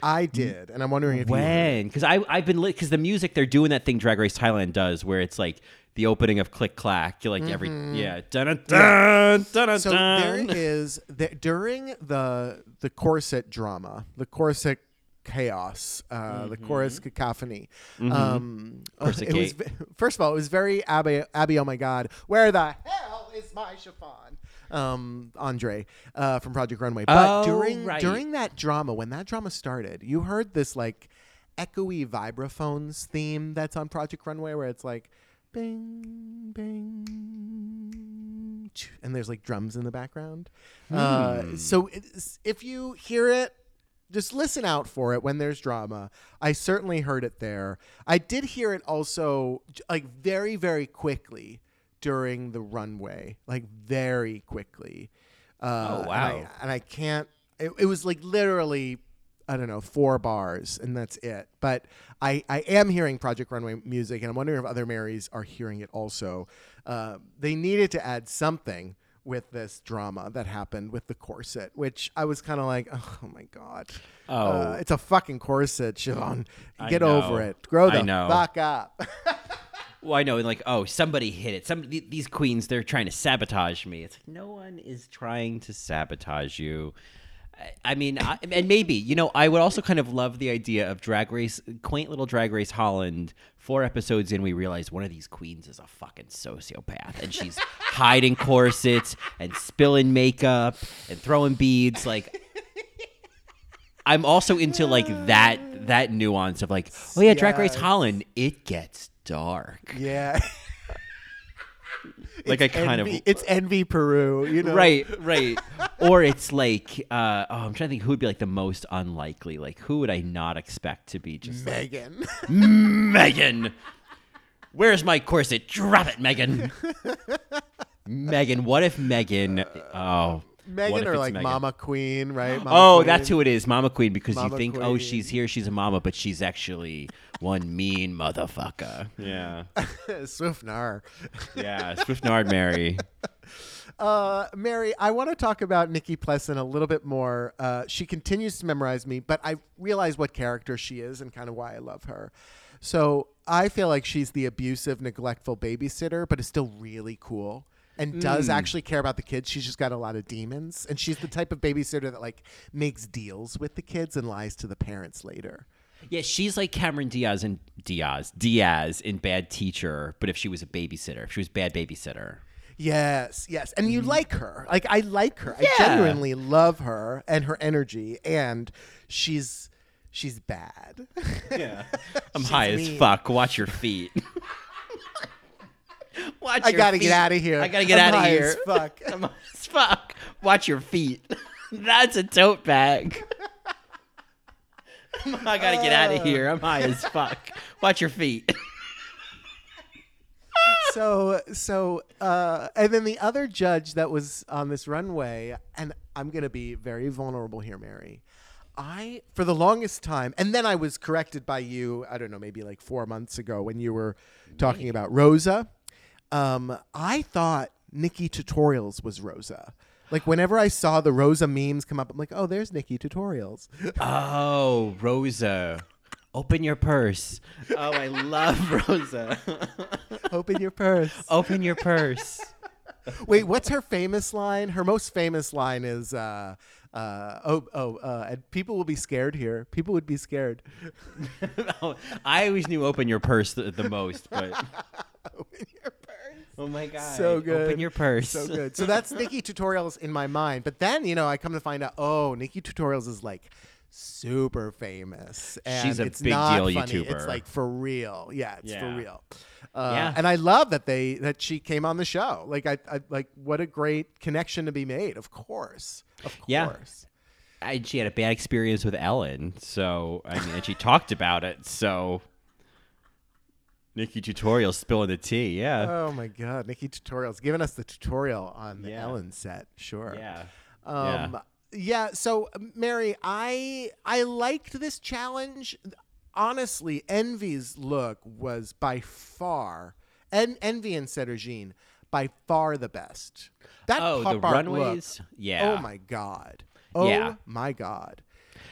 I did, and I'm wondering if you. When? Because I I've been because the music they're doing that thing Drag Race Thailand does where it's like the opening of Click Clack. Like every yeah dun dun dun dun So there is the, during the the corset drama, the corset chaos, uh, the chorus cacophony. Um, <laughs> it was, first of all, it was very Abby. Abby, oh my God, where the hell is my chiffon? Um, Andre uh, from Project Runway. But Oh, during right. during that drama, when that drama started, you heard this like echoey vibraphones theme that's on Project Runway, where it's like. Bing, bing, and there's like drums in the background. Uh, so it's, if you hear it, just listen out for it when there's drama. I certainly heard it there. I did hear it also, like very, very quickly during the runway, like very quickly. Uh, Oh, and wow. I, and I can't. It, it was like literally I don't know, four bars, and that's it. But I, I am hearing Project Runway music, and I'm wondering if other Marys are hearing it also. Uh, they needed to add something with this drama that happened with the corset, which I was kind of like, <laughs> oh my god, Oh. Uh, it's a fucking corset, Siobhan. Get over it. Grow the fuck up. <laughs> Well, I know, like, oh, somebody hit it. Some th- these queens, they're trying to sabotage me. It's like no one is trying to sabotage you. I- mean, I, and maybe you know, I would also kind of love the idea of Drag Race, quaint little Drag Race Holland. Four episodes in, we realize one of these queens is a fucking sociopath, and she's <laughs> hiding corsets and spilling makeup and throwing beads. Like, I'm also into like that <laughs> that nuance of like, oh yeah, Drag Race Holland, it gets dark. yeah. <laughs> Like I kind envy, of it's envy Peru, you know. right, right. or it's like, uh, oh, I'm trying to think who would be like the most unlikely. Like who would I not expect to be just like, Megan. <laughs> Megan? Where's my corset? Drop it, Megan. <laughs> Megan. What if Megan? Oh. What Megan or like Megan? Mama Queen, right? Mama Oh, Queen. that's who it is, Mama Queen, because Mama you think, oh, she's here, she's a mama, but she's actually One mean motherfucker. Yeah. <laughs> Swiftnar. Yeah. <laughs> Swiftnard Mary. Uh, Mary, I want to talk about Nikkie Plessen a little bit more. Uh, she continues to memorize me, but I realize what character she is and kind of why I love her. So I feel like she's the abusive, neglectful babysitter, but is still really cool and does mm. actually care about the kids. She's just got a lot of demons, and she's the type of babysitter that like makes deals with the kids and lies to the parents later. Yeah, she's like Cameron Diaz in Diaz. Diaz in Bad Teacher, but if she was a babysitter, if she was bad babysitter. Yes, yes. And you mm-hmm. like her. Like I like her. I genuinely love her and her energy and she's she's bad. Yeah. <laughs> I'm high as fuck. Watch your feet. <laughs> <laughs> Watch I gotta feet. get out of here. I gotta get I'm out of here. fuck. <laughs> I'm high as fuck. Watch your feet. <laughs> That's a tote bag. I gotta get out of here. I'm high as fuck. Watch your feet. so so uh and then the other judge that was on this runway and I'm going to be very vulnerable here, Mary. I for the longest time and then I was corrected by you, I don't know, maybe like 4 months ago when you were talking about Rosa. Um I thought Nikkie Tutorials was Rosa. Like whenever I saw the Rosa memes come up, I'm like, "Oh, there's Nikkie Tutorials." <laughs> Oh, Rosa. Open your purse. Oh, I love <laughs> Rosa. <laughs> Open your purse. Open your purse. Wait, what's her famous line? Her most famous line is, uh, uh, "Oh, oh, uh, and people will be scared here. People would be scared." Oh, I always knew open your purse the, the most, but Open your purse. Oh my god, So good. Open your purse. So good. So that's Nikkie Tutorials in my mind. But then, you know, I come to find out, oh, Nikkie Tutorials is like super famous. And She's a it's big not deal funny. It's like for real. Yeah, it's Yeah. for real. Uh, Yeah. And I love that they that she came on the show. Like I, I like what a great connection to be made. Of course. Of Yeah. course. And she had a bad experience with Ellen, so I mean, and she talked about it. So Nikkie tutorial spilling the tea. Yeah, Oh my God, Nikkie Tutorials giving us the tutorial on the Yeah. Ellen set. Sure. yeah, Um, yeah. yeah. So Mary, I I liked this challenge. Honestly, Envy's look was by far, and Envy and Sederginne by far the best. That Oh, the pop art runways? look, Yeah. Oh my God. Oh Yeah. my God.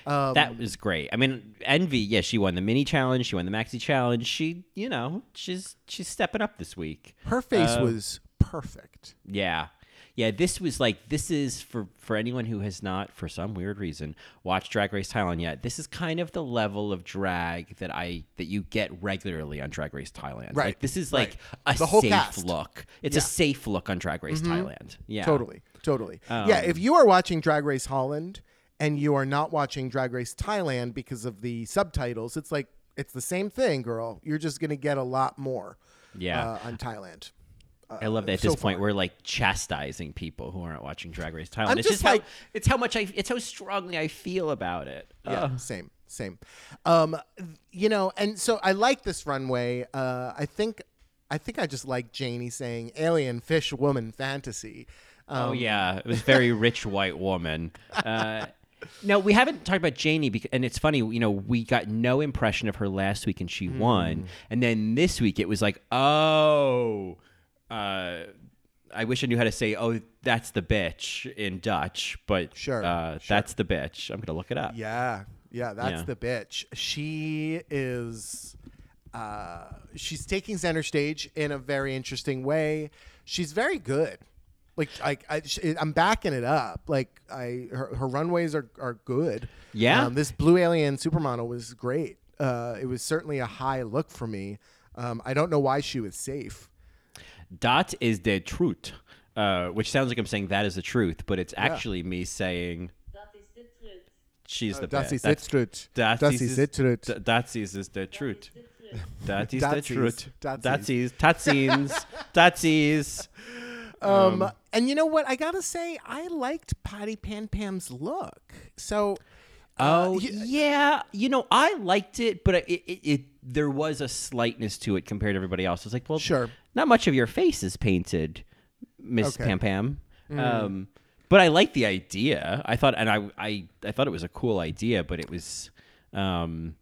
Um, that was great. I mean, Envy, yeah, she won the mini challenge, she won the maxi challenge. She, you know, she's she's stepping up this week. her face uh, was perfect. Yeah. Yeah, this was like this is for for anyone who has not for some weird reason watched Drag Race Thailand yet. This is kind of the level of drag that I that you get regularly on Drag Race Thailand. Right, Like this is like a The whole safe cast. look. It's Yeah. Mm-hmm. a safe look on Drag Race Thailand. Yeah. Totally, totally. Um, yeah, if you are watching Drag Race Holland and you are not watching Drag Race Thailand because of the subtitles, it's like it's the same thing, girl. You're just gonna get a lot more. Yeah. uh, on Thailand. I love that at so this point far. we're like chastising people who aren't watching Drag Race Thailand. I'm it's just just like- how it's how much I it's how strongly I feel about it. Yeah, same, same. Um, you know, and so I like this runway. Uh, I think, I think I just like Janey saying "alien fish woman fantasy." Um, Oh yeah, it was <laughs> very rich white woman. Uh, no, we haven't talked about Janey, bec- and it's funny. You know, we got no impression of her last week, and she Hmm. won. And then this week, it was like, oh, uh, I wish I knew how to say, oh, that's the bitch in Dutch, but Sure, uh, that's the bitch. I'm gonna look it up. Yeah, yeah, that's Yeah. the bitch. She is. Uh, she's taking center stage in a very interesting way. She's very good. Like I, I I'm backing it up. Like I, her, her runways are are good. Yeah. Um, this blue alien supermodel was great. Uh, it was certainly a high look for me. Um, I don't know why she was safe. Dat is the truth, uh, which sounds like I'm saying that is the truth, but it's actually me saying she's the best. That's- the truth. Ist ist the truth. Das is is the truth. That is the truth. Datsies. That is Tatsins. Tatsies. Um, and you know what? I gotta say, I liked Patty Pam Pam's look. So, uh, Oh y- yeah, you know I liked it, but it, it, it there was a slightness to it compared to everybody else. I was like, well, Sure. not much of your face is painted, Miss Okay. Mm. Pam Pam. Um, but I like the idea. I thought, and I, I, I thought it was a cool idea, but it was, um,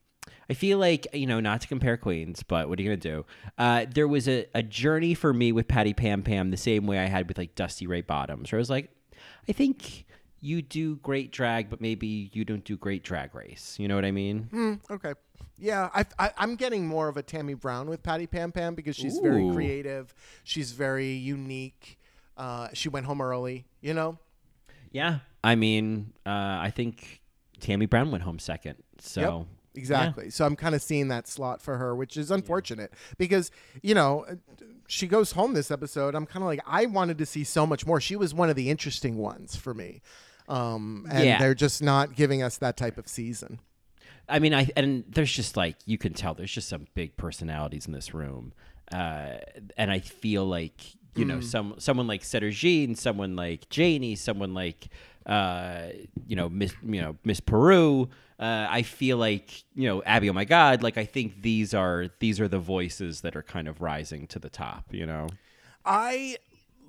I feel like you know not to compare queens, but what are you gonna do? Uh, there was a, a journey for me with Patty Pam Pam the same way I had with like Dusty Ray Bottoms, where I was like, I think you do great drag, but maybe you don't do great drag race. You know what I mean? Okay. Yeah, I, I, I'm getting more of a Tammy Brown with Patty Pam Pam because she's very creative. She's very unique. Uh, she went home early, you know? Yeah. I mean, uh, I think Tammy Brown went home second. So Yep, exactly. So I'm kind of seeing that slot for her, which is unfortunate because, you know, uh, she goes home this episode. I'm kind of like, I wanted to see so much more. She was one of the interesting ones for me. Um, and Yeah. they're just not giving us that type of season. I mean, I and there's just like you can tell there's just some big personalities in this room, uh, and I feel like you know some someone like Sederginne, someone like Janey, someone like uh, you know Miss you know Miss Peru. Uh, I feel like you know Abby. Oh my God! Like I think these are these are the voices that are kind of rising to the top. You know. I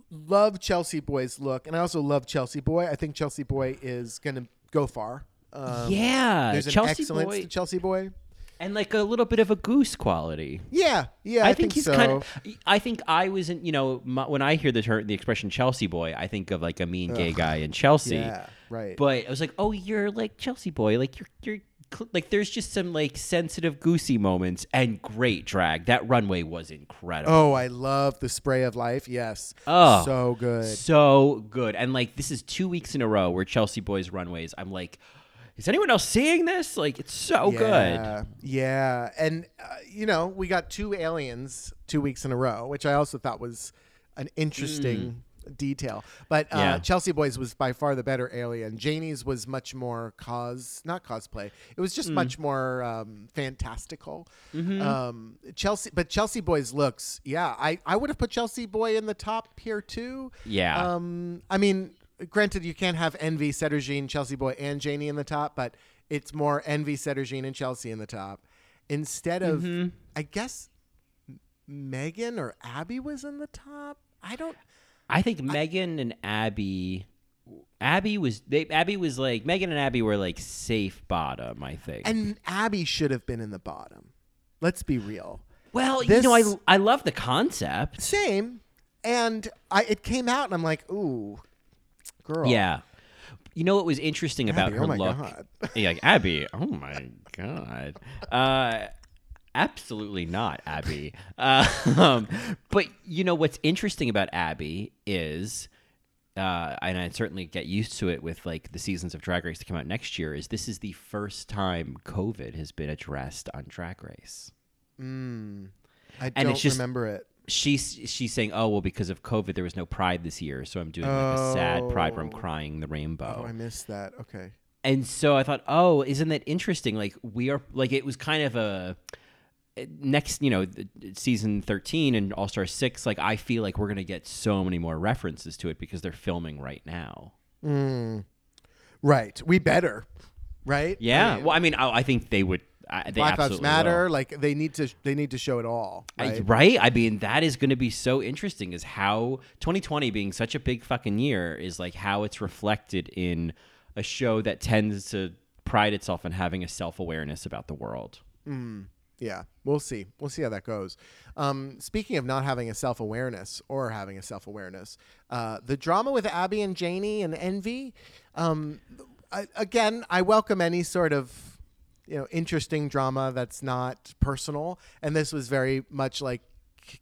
love Chelsea Boy's look, and I also love Chelsea Boy. I think Chelsea Boy is going to go far. Um, yeah, there's an Chelsea excellence boy, to Chelsea Boy. And like a little bit of a goose quality. Yeah, yeah, I, I, think, he's so. kind of. I think I was in. You know, my, when I hear the term, the expression "Chelsea boy," I think of like a mean gay guy in Chelsea. Yeah, right. But I was like, oh, you're like Chelsea boy. Like you're you're like there's just some like sensitive goosey moments and great drag. That runway was incredible. Oh, I love the spray of life. Yes. Oh, so good. So good. And like this is two weeks in a row where Chelsea Boys runways. I'm like, is anyone else seeing this? Like it's so good. Yeah, yeah, and uh, you know we got two aliens two weeks in a row, which I also thought was an interesting detail. But uh, Mm. Yeah. Chelsea Boys was by far the better alien. Janey's was much more cos, not cosplay. It was Mm. just much more um, fantastical. Mm-hmm. Um, Chelsea, but Chelsea Boys looks, yeah, I I would have put Chelsea Boy in the top here too. Yeah. Um, I mean, granted, you can't have Envy, Sederginne, Chelsea Boy, and Janey in the top, but it's more Envy, Sederginne, and Chelsea in the top. Instead of, Mm-hmm. I guess, Megan or Abby was in the top. I don't. I think Megan and Abby. Abby was they Abby was like Megan and Abby were like safe bottom, I think. And Abby should have been in the bottom. Let's be real. well, this- you know, I I love the concept. Same. And I it came out, and I'm like, ooh, girl. Yeah. You know what was interesting about Abby, her oh my look? God. <laughs> Yeah, like Abby. Oh my god. Uh, absolutely not Abby. Uh, <laughs> um, but you know what's interesting about Abby is, uh, and I certainly get used to it with like the seasons of Drag Race to come out next year. Is this is the first time COVID has been addressed on Drag Race? Mm, I And don't it's just- remember it. She's she's saying, oh well, because of COVID, there was no Pride this year, so I'm doing like a sad Pride where I'm Oh. crying the rainbow. Oh, I missed that. Okay. and so I thought, oh, isn't that interesting? Like we are, like it was kind of a next, you know, season thirteen and All Star Six. Like I feel like we're gonna get so many more references to it because they're filming right now. mm. Right. We better. Right. Yeah, I mean, well, I mean, I, I think they would. I, they Black Lives absolutely Matter. will. Like they need to. They need to show it all. Right. I- Right. I mean, that is going to be so interesting. Is how 2020 being such a big fucking year is like how it's reflected in a show that tends to pride itself on having a self awareness about the world. Yeah, we'll see. We'll see how that goes. Um, speaking of not having a self awareness or having a self awareness, uh, the drama with Abby and Janey and Envy. Um, I, again, I welcome any sort of you know interesting drama that's not personal, and this was very much like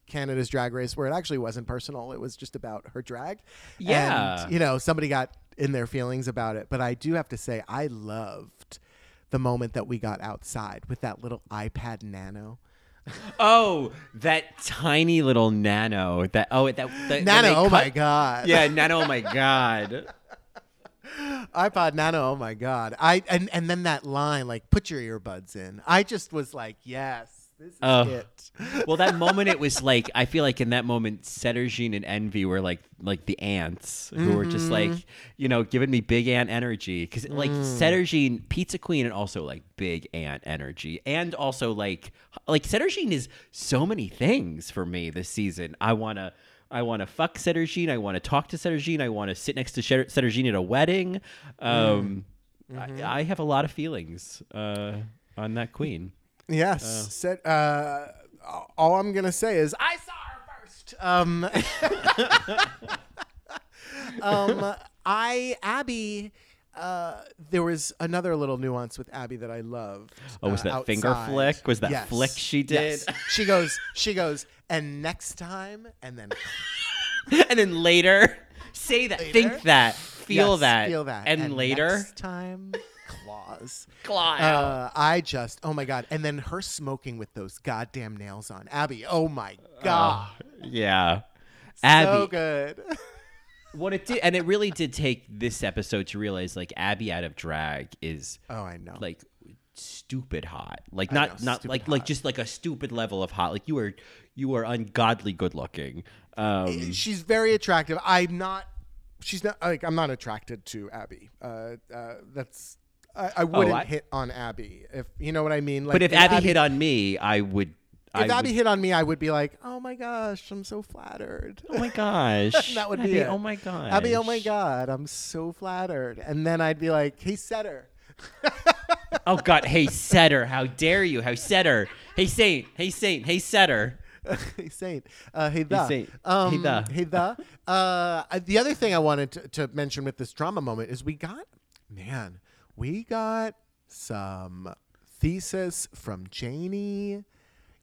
Canada's Drag Race, where it actually wasn't personal. It was just about her drag. Yeah. and, you know, somebody got in their feelings about it. But I do have to say, I loved the moment that we got outside with that little iPod Nano. Oh, that tiny little nano. That oh, that, that Nano, oh my god. Yeah, nano. Oh my god. iPod Nano, oh my god. I and and then that line like put your earbuds in. I just was like, yes, this is Oh. it. Well, that moment it was <laughs> like I feel like in that moment, Sederginne and Envy were like like the ants who were just Mm-hmm. like you know giving me big ant energy because like Mm. Sederginne, Pizza Queen, and also like big ant energy, and also like like Sederginne is so many things for me this season. I wanna. I want to fuck Sederginne. I want to talk to Sederginne. I want to sit next to Sederginne at a wedding. Um, Mm-hmm. I, I have a lot of feelings uh, on that queen. Yes. Said, uh, all I'm gonna say is I saw her first. Um, <laughs> um, I Abby. Uh, there was another little nuance with Abby that I loved. Oh, was uh, that finger flick? Was that Yes. flick she did? Yes. <laughs> She goes. She goes. And next time, and then <laughs> and then later, say that, think that, feel Yes, that, feel that, and, later, next time, claws. claw out. Uh, I just, oh my god! And then her smoking with those goddamn nails on, Abby. Oh my god, yeah. so good. <laughs> what it did, and it really did take this episode to realize, like, Abby out of drag is oh, I know. like stupid hot, like I not know, not stupid like like hot. just like a stupid level of hot. Like you are you are ungodly good looking. Um, she's very attractive. I'm not. She's not like I'm not attracted to Abby. Uh, uh, that's I, I wouldn't Oh, I- hit on Abby if you know what I mean. Like, but if Abby, hit on me, I would. I if Abby would, hit on me, I would be like, oh my gosh, I'm so flattered. oh my <laughs> gosh, that would Abby, be it. Oh my gosh, Abby, oh my god, I'm so flattered. And then I'd be like, hey, Setter. Oh God, hey <laughs> setter, how dare you? How setter? Hey saint, hey saint, hey setter. <laughs> hey Saint. Uh, hey the. Saint. Um, Hey, the. Hey the. Uh, the other thing I wanted to, to mention with this drama moment is we got, man, we got some thesis from Janey.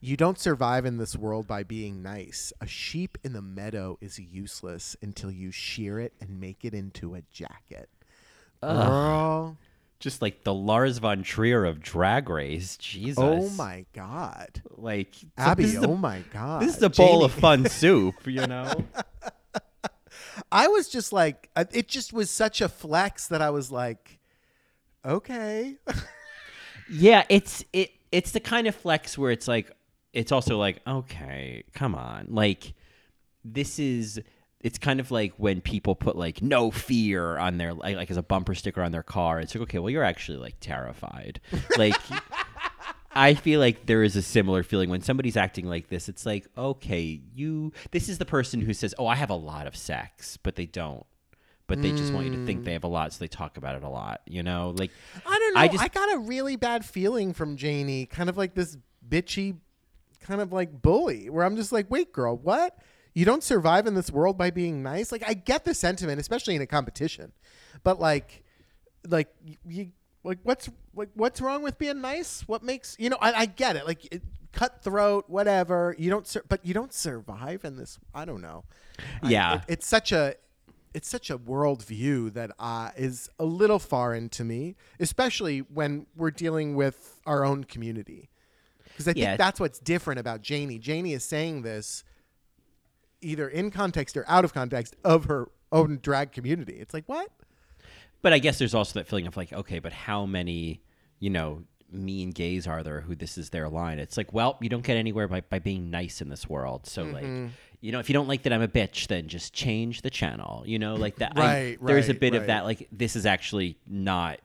You don't survive in this world by being nice. A sheep in the meadow is useless until you shear it and make it into a jacket. Girl. Just like the Lars von Trier of Drag Race. Jesus. Oh my God. Like Abby, this is a- oh my God. This is a bowl of fun soup, you <laughs> know. I was just like, uh, it just was such a flex that I was like, okay. <laughs> Yeah, it's it it's the kind of flex where it's like it's also like, okay, come on. Like this is it's kind of like when people put like no fear on their like, like as a bumper sticker on their car. It's like, okay, well you're actually like terrified. Like <laughs> I feel like there is a similar feeling when somebody's acting like this. It's like, okay, you this is the person who says, "Oh, I have a lot of sex," but they don't. But they just want you to think they mm. have a lot, so they talk about it a lot. You know, like I don't know. I just, I, got a really bad feeling from Janey, kind of like this bitchy, kind of like bully, where I'm just like, wait, girl, what? You don't survive in this world by being nice? Like, I get the sentiment, especially in a competition, but like, like you, like what's like what's wrong with being nice? What makes you know? I, I get it. Like, it, cutthroat, whatever. You don't, sur- but you don't survive in this. I don't know. I- Yeah. it- it's such a it's such a worldview that uh, is a little foreign to me, especially when we're dealing with our own community. Because I think Yeah. that's what's different about Janey. Janey is saying this either in context or out of context of her own drag community. It's like, what? But I guess there's also that feeling of like, okay, but how many, you know, mean gays are there who this is their line? It's like, well, you don't get anywhere by, by being nice in this world. So Mm-hmm. like, you know, if you don't like that I'm a bitch, then just change the channel. You know, like that. I- Right, there's a right, bit of that. Like this is actually not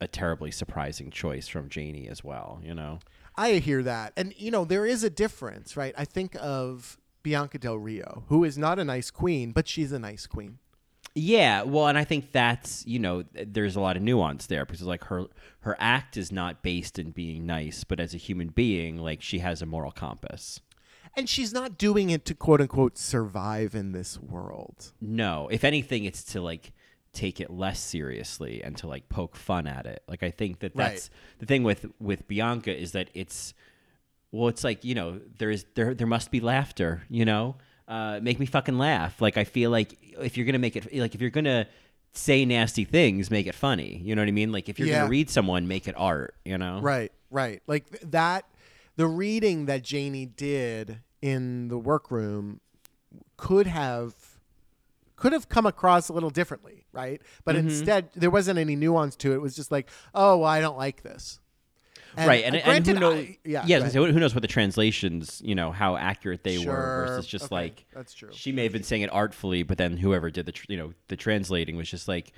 a terribly surprising choice from Janey as well. You know. I hear that. And, you know, there is a difference, right? I think of Bianca Del Rio, who is not a nice queen, but she's a nice queen. Yeah, well, and I think that's you know there's a lot of nuance there because like her her act is not based in being nice, but as a human being, like she has a moral compass. And she's not doing it to quote unquote survive in this world. No, if anything, it's to like take it less seriously and to like poke fun at it. Like I think that Right. that's the thing with with Bianca is that it's well, it's like you know there is there there must be laughter. You know, uh, make me fucking laugh. Like I feel like if you're gonna make it like if you're gonna say nasty things, make it funny. You know what I mean? Like if you're Yeah. gonna read someone, make it art. You know? Right, right. Like that, the reading that Janey did in the workroom could have could have come across a little differently, right? But Mm-hmm. instead, there wasn't any nuance to it. It was just like, oh, well, I don't like this. And, right, and, uh, and who knows? I- yeah, yeah. go I was gonna say, who knows what the translations, you know, how accurate they Sure, were versus just okay, like that's true. She may have been saying it artfully, but then whoever did the, tr- you know, the translating was just like,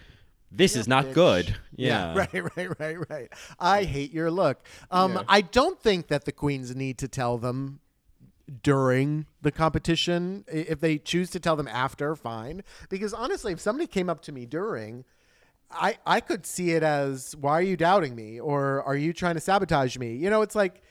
"This is not bitch. good." Yeah, <laughs> right, right, right, right. I hate your look. Um, Yeah. I don't think that the queens need to tell them during the competition. If they choose to tell them after, fine. Because honestly, if somebody came up to me during, I I could see it as, "Why are you doubting me?" or "Are you trying to sabotage me?" You know, it's like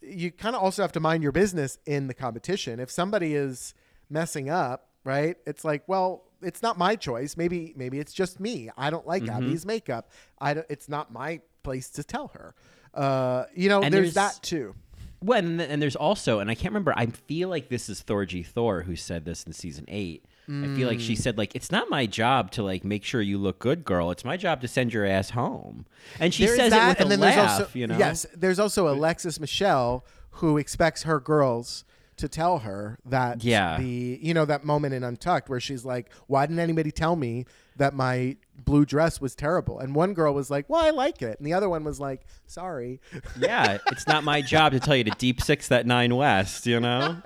you kind of also have to mind your business in the competition. If somebody is messing up, right? It's like, well, it's not my choice. Maybe maybe it's just me. I don't like Mm-hmm. Abby's makeup. I don't, it's not my place to tell her. Uh, you know, there's, there's- that too. Well, and, and there's also, and I can't remember. I feel like this is Thorgy Thor who said this in season eight. I feel like she Mm. said like it's not my job to like make sure you look good, girl. It's my job to send your ass home. And she There's says that, it with and a laugh. also you know, yes, there's also Alexis Michelle who expects her girls to tell her that Yeah. the you know that moment in Untucked where she's like, "Why didn't anybody tell me that my blue dress was terrible?" And one girl was like, "Well, I like it," and the other one was like, "Sorry." yeah. It's not my job to tell you to <laughs> deep six that nine west. You know.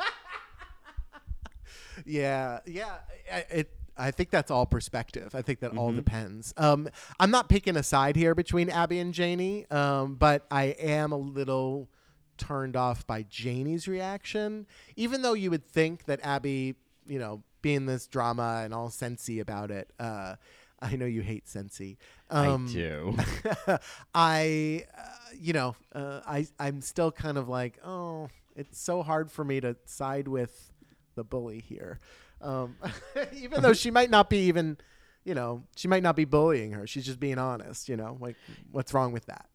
Yeah, yeah. I- It. I think that's all perspective. I think that Mm-hmm. all depends. Um, I'm not picking a side here between Abby and Janey, um, but I am a little turned off by Janey's reaction. Even though you would think that Abby, you know, being this drama and all sensy about it. Uh, I know you hate sensy. Um, I do. <laughs> I, uh, you know, uh, I I'm still kind of like, oh, it's so hard for me to side with the bully here, um, <laughs> even though she might not be even, you know, she might not be bullying her. She's just being honest. You know, like what's wrong with that?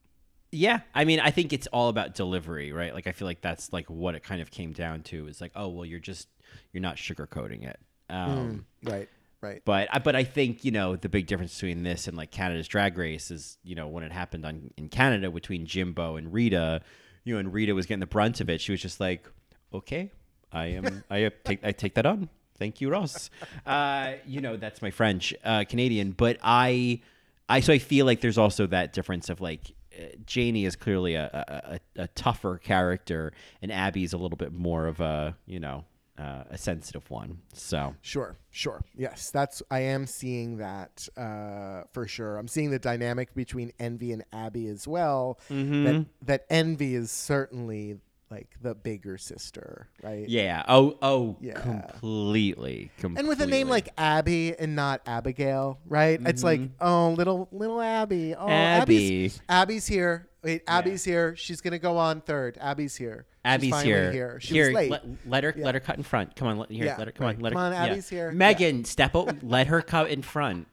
Yeah, I mean, I think it's all about delivery, right? Like, I feel like that's like what it kind of came down to. Is like, oh, well, you're just you're not sugarcoating it. Um, Right, right. But I- but I think you know the big difference between this and like Canada's Drag Race is you know when it happened on in Canada between Jimbo and Rita, you know, and Rita was getting the brunt of it. She was just like, okay, I am I take I take that on. Thank you, Ross. Uh, you know that's my French uh, Canadian, but I I so I feel like there's also that difference of like. uh, Janey is clearly a, a, a, a tougher character, and Abby's a little bit more of a, you know, uh, a sensitive one. So Sure, sure. Yes, that's I am seeing that uh, for sure. I'm seeing the dynamic between Envy and Abby as well. Mm-hmm. That that Envy is certainly like the bigger sister, right? Yeah. Oh. Oh. Yeah. Completely. Completely. And with a name like Abby and not Abigail, right? It's like, oh, little little Abby. Oh, Abby's, Mm-hmm. Abby. Abby's here. Wait, Abby's here. She's gonna go on third. Abby's here. Abby's here. here. She here, was late. Let, let her. Let her cut in front. Come on. Let, here. Yeah, let her. Come right. on. Let Come her. on, yeah. Abby's here. Megan, step out. let her cut in front.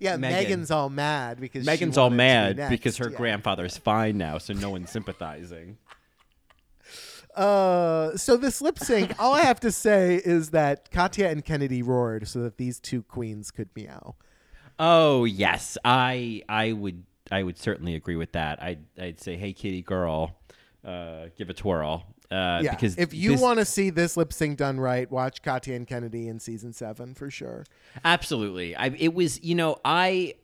Yeah, Megan. Megan's all mad because Megan's all be mad next. because her Yeah. grandfather's fine now, so no one's sympathizing. Uh, so this lip sync, all I have to say is that Katya and Kennedy roared so that these two queens could meow. Oh yes, I I would I would certainly agree with that. I'd I'd say, hey, kitty girl, uh, give a twirl. Uh, Yeah, because if you this- want to see this lip sync done right, watch Katya and Kennedy in season seven for sure. Absolutely. I it was, you know, I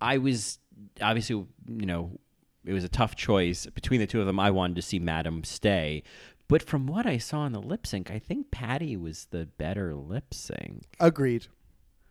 I was obviously, you know, it was a tough choice between the two of them. I wanted to see Madame stay. But from what I saw in the lip sync, I think Patty was the better lip sync. Agreed.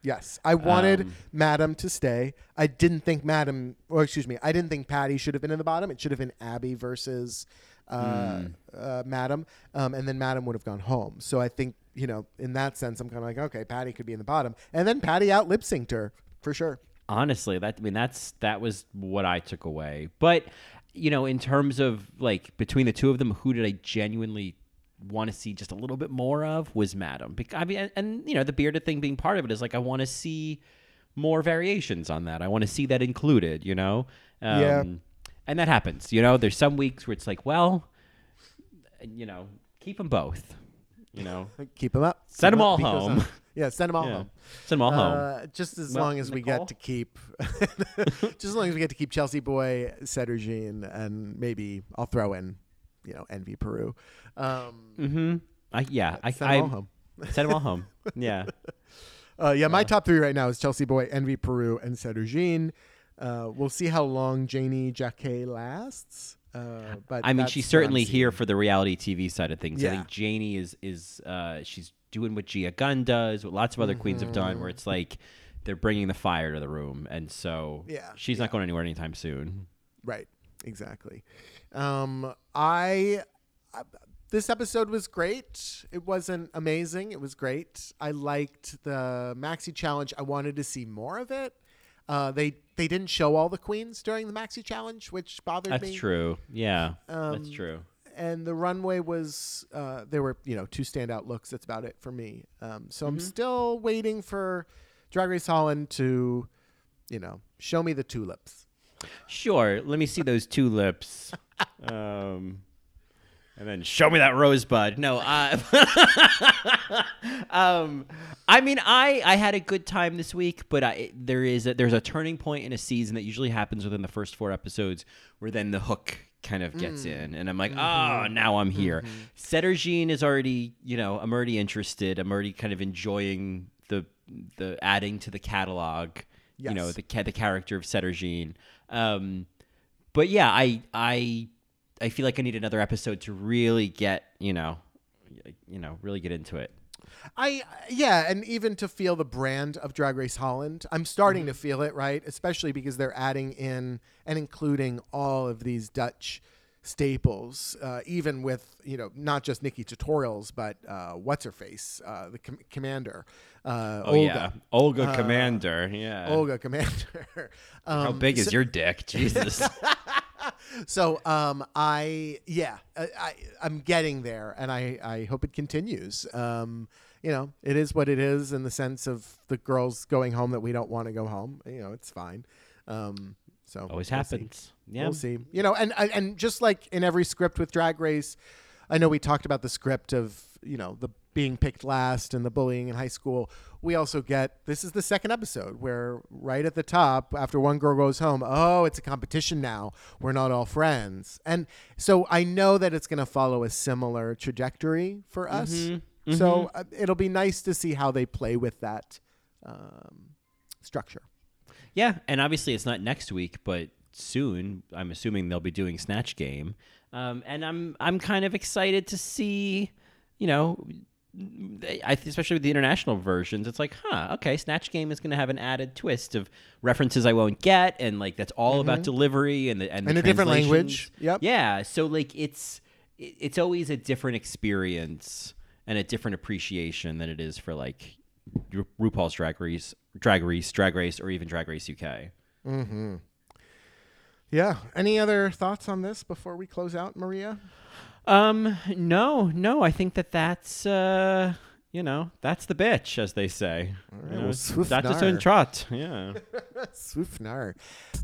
Yes, I wanted Um, Madame to stay. I didn't think Madame, or excuse me, I didn't think Patty should have been in the bottom. It should have been Abby versus uh, Hmm. uh, Madame, um, and then Madame would have gone home. So I think you know, in that sense, I'm kind of like, okay, Patty could be in the bottom, and then Patty out lip synced her for sure. Honestly, that I mean that's that was what I took away. But you know, in terms of like between the two of them, who did I genuinely want to see just a little bit more of was Madame. Because I mean, and, and you know, the bearded thing being part of it is like I want to see more variations on that. I want to see that included. You know, um, Yeah. And that happens. You know, there's some weeks where it's like, well, you know, keep them both. You know, Keep them up. send them all home. uh, <laughs> yeah, send them all yeah. home. send them all home. Uh, just as Well, long as we get to keep, <laughs> just as long as we get to keep Chelsea Boy, Sederginne, and maybe I'll throw in, you know, Envy Peru. Um, Mm-hmm. I, yeah, I, send I them all home. Send them all home. <laughs> Yeah. Uh, yeah, my top three right now is Chelsea Boy, Envy Peru, and Sederginne. Uh, we'll see how long Janey Jacké lasts. Uh, but I mean, she's certainly here for the reality TV side of things. I think Janey is is uh, she's doing what Gia Gunn does, what lots of other queens have done, where it's like they're bringing the fire to the room, and so Yeah, she's not going anywhere anytime soon. Right. Exactly. Um, I, I this episode was great. It wasn't amazing. It was great. I liked the maxi challenge. I wanted to see more of it. Uh, they they didn't show all the queens during the maxi challenge, which bothered That's me. That's true. Yeah, Um, that's true. And the runway was uh, there were you know two standout looks. That's about it for me. Um, so Mm-hmm. I'm still waiting for Drag Race Holland to, you know, show me the tulips. Sure. Let me see those tulips. <laughs> Um, and then show me that rosebud. No, uh, <laughs> um, I mean, I I had a good time this week, but I there is a, there's a turning point in a season that usually happens within the first four episodes, where then the hook kind of gets in, and I'm like, oh, now I'm here. Sederginne is already, you know, I'm already interested. I'm already kind of enjoying the the adding to the catalog. You know, the the character of Sederginne. Um, but yeah, I I I feel like I need another episode to really get you know, you know, really get into it. I yeah, and even to feel the brand of Drag Race Holland, I'm starting Mm-hmm. to feel it, right? Especially because they're adding in and including all of these Dutch staples, uh, even with you know not just Nikkie Tutorials, but uh, what's her face, uh, the com- Commandeur, uh, Oh Olga, yeah, Olga Commandeur. Yeah. Olga Commandeur. <laughs> um, How big is your dick, Jesus? <laughs> <laughs> <laughs> So um, I yeah I, I I'm getting there, and I I hope it continues. Um, you know, it is what it is in the sense of the girls going home that we don't want to go home. You know, it's fine. Um, so Always we'll see. happens. Yeah. We'll see. You know, and- and just like in every script with Drag Race, I know we talked about the script of you know the being picked last and the bullying in high school. We also get this is the second episode where right at the top after one girl goes home, oh, it's a competition now. We're not all friends, and so I know that it's going to follow a similar trajectory for us. Mm-hmm. So uh, it'll be nice to see how they play with that um, structure. Yeah, and obviously it's not next week, but soon. I'm assuming they'll be doing Snatch Game, um, and I'm I'm kind of excited to see, you know, especially with the international versions. It's like, huh, okay, Snatch Game is going to have an added twist of references I won't get, and like that's all about delivery and the and, the a different language. Yep. Yeah, so like it's it's always a different experience and a different appreciation than it is for like Ru- RuPaul's Drag Race, Drag Race, Drag Race, or even Drag Race UK. Hmm. Yeah. Any other thoughts on this before we close out, Maria? Um, no, no, I think that that's uh, you know, that's the bitch, as they say. You know, well, swoof that's its nar. trot. Yeah. <laughs> Swoofnar.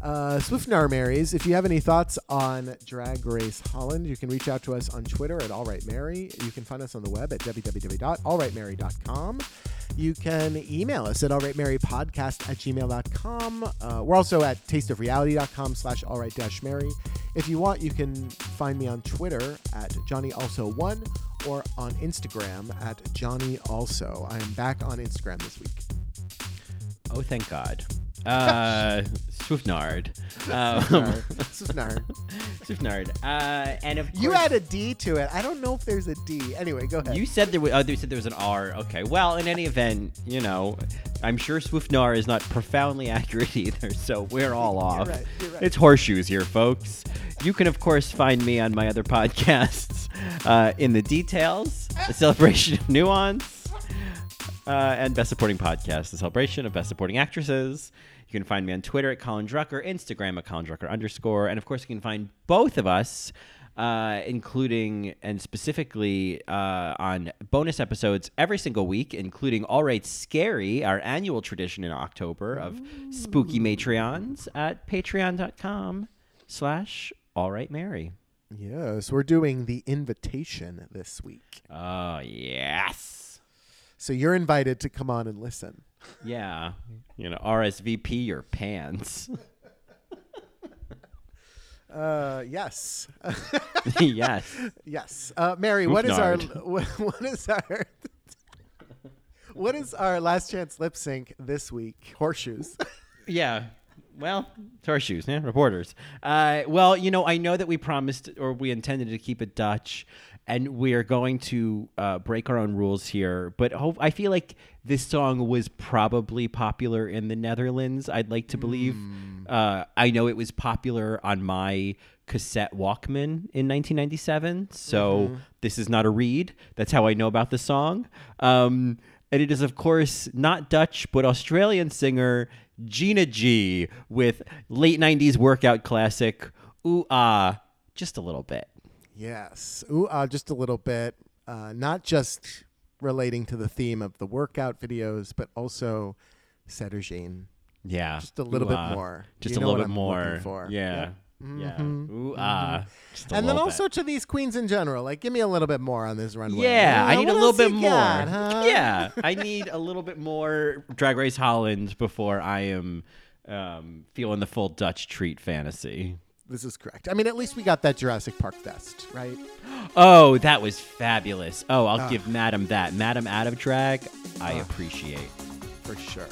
Uh, Swoofnar Marys, if you have any thoughts on Drag Race Holland, you can reach out to us on Twitter at All Right Mary. You can find us on the web at www.allrightmary.com. You can email us at allrightmarypodcast at gmail.com. Uh, we're also at tasteofreality.com slash allright dash mary. If you want, you can find me on Twitter at Johnny Also One or on Instagram at Johnny Also. I am back on Instagram this week. Oh, thank God. Uh, Swiftnard. Um. <laughs> Swiftnard. Uh, and of You add a D to it. I don't know if there's a D. Anyway, go ahead. You said there was. Oh, you said there was an R. Okay. Well, in any event, you know, I'm sure Swiftnar is not profoundly <laughs> accurate either. So we're all off. right, you're right. It's horseshoes here, folks. You can of course find me on my other <laughs> podcasts, uh, in the details, the celebration of nuance, uh, and best supporting podcast, the celebration of best supporting actresses. You can find me on Twitter at Colin Drucker, Instagram at Colin Drucker underscore, and of course you can find both of us, uh, including and specifically uh, on bonus episodes every single week, including All Right Scary, our annual tradition in October of spooky Matreons at patreon.com slash All Right Mary. yes, we're doing the invitation this week. Oh, yes. So you're invited to come on and listen. Yeah. <laughs> You know, RSVP your pants. <laughs> Uh, yes. <laughs> yes. yes. Uh, Mary, what is our what, what is our what is our last chance lip sync this week? Horseshoes. Yeah. Well, horseshoes, our yeah, reporters. Uh, well, you know, I know that we promised or we intended to keep it Dutch, and we are going to uh, break our own rules here. But hope, I feel like this song was probably popular in the Netherlands. I'd like to believe. Uh, I know it was popular on my cassette Walkman in 1997. So this is not a read. That's how I know about the song. Um, and it is, of course, not Dutch, but Australian singer Gina G with late 90s workout classic Ooh Ah, just a little bit. Yes. Ooh, uh, just a little bit. Uh, not just relating to the theme of the workout videos, but also Sederginne. Yeah. Just a little Ooh, bit ah. more. Just You a little bit I'm more. for. Yeah. Yep. Yeah. Ooh ah. Just a and then also bit. to these queens in general. Like, give me a little bit more on this runway. Yeah, I Uh, need a little bit more. got, huh? Yeah, <laughs> I need a little bit more Drag Race Holland before I am um, feeling the full Dutch treat fantasy. This is correct. I mean, at least we got that Jurassic Park vest, right? Oh, that was fabulous. Oh. I'll ah. give Madame that. Madame out of drag, I ah. appreciate. For sure.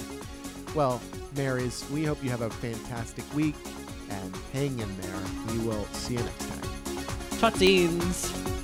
Well, Marys, we hope you have a fantastic week and hang in there. We will see you next time. Tutsines.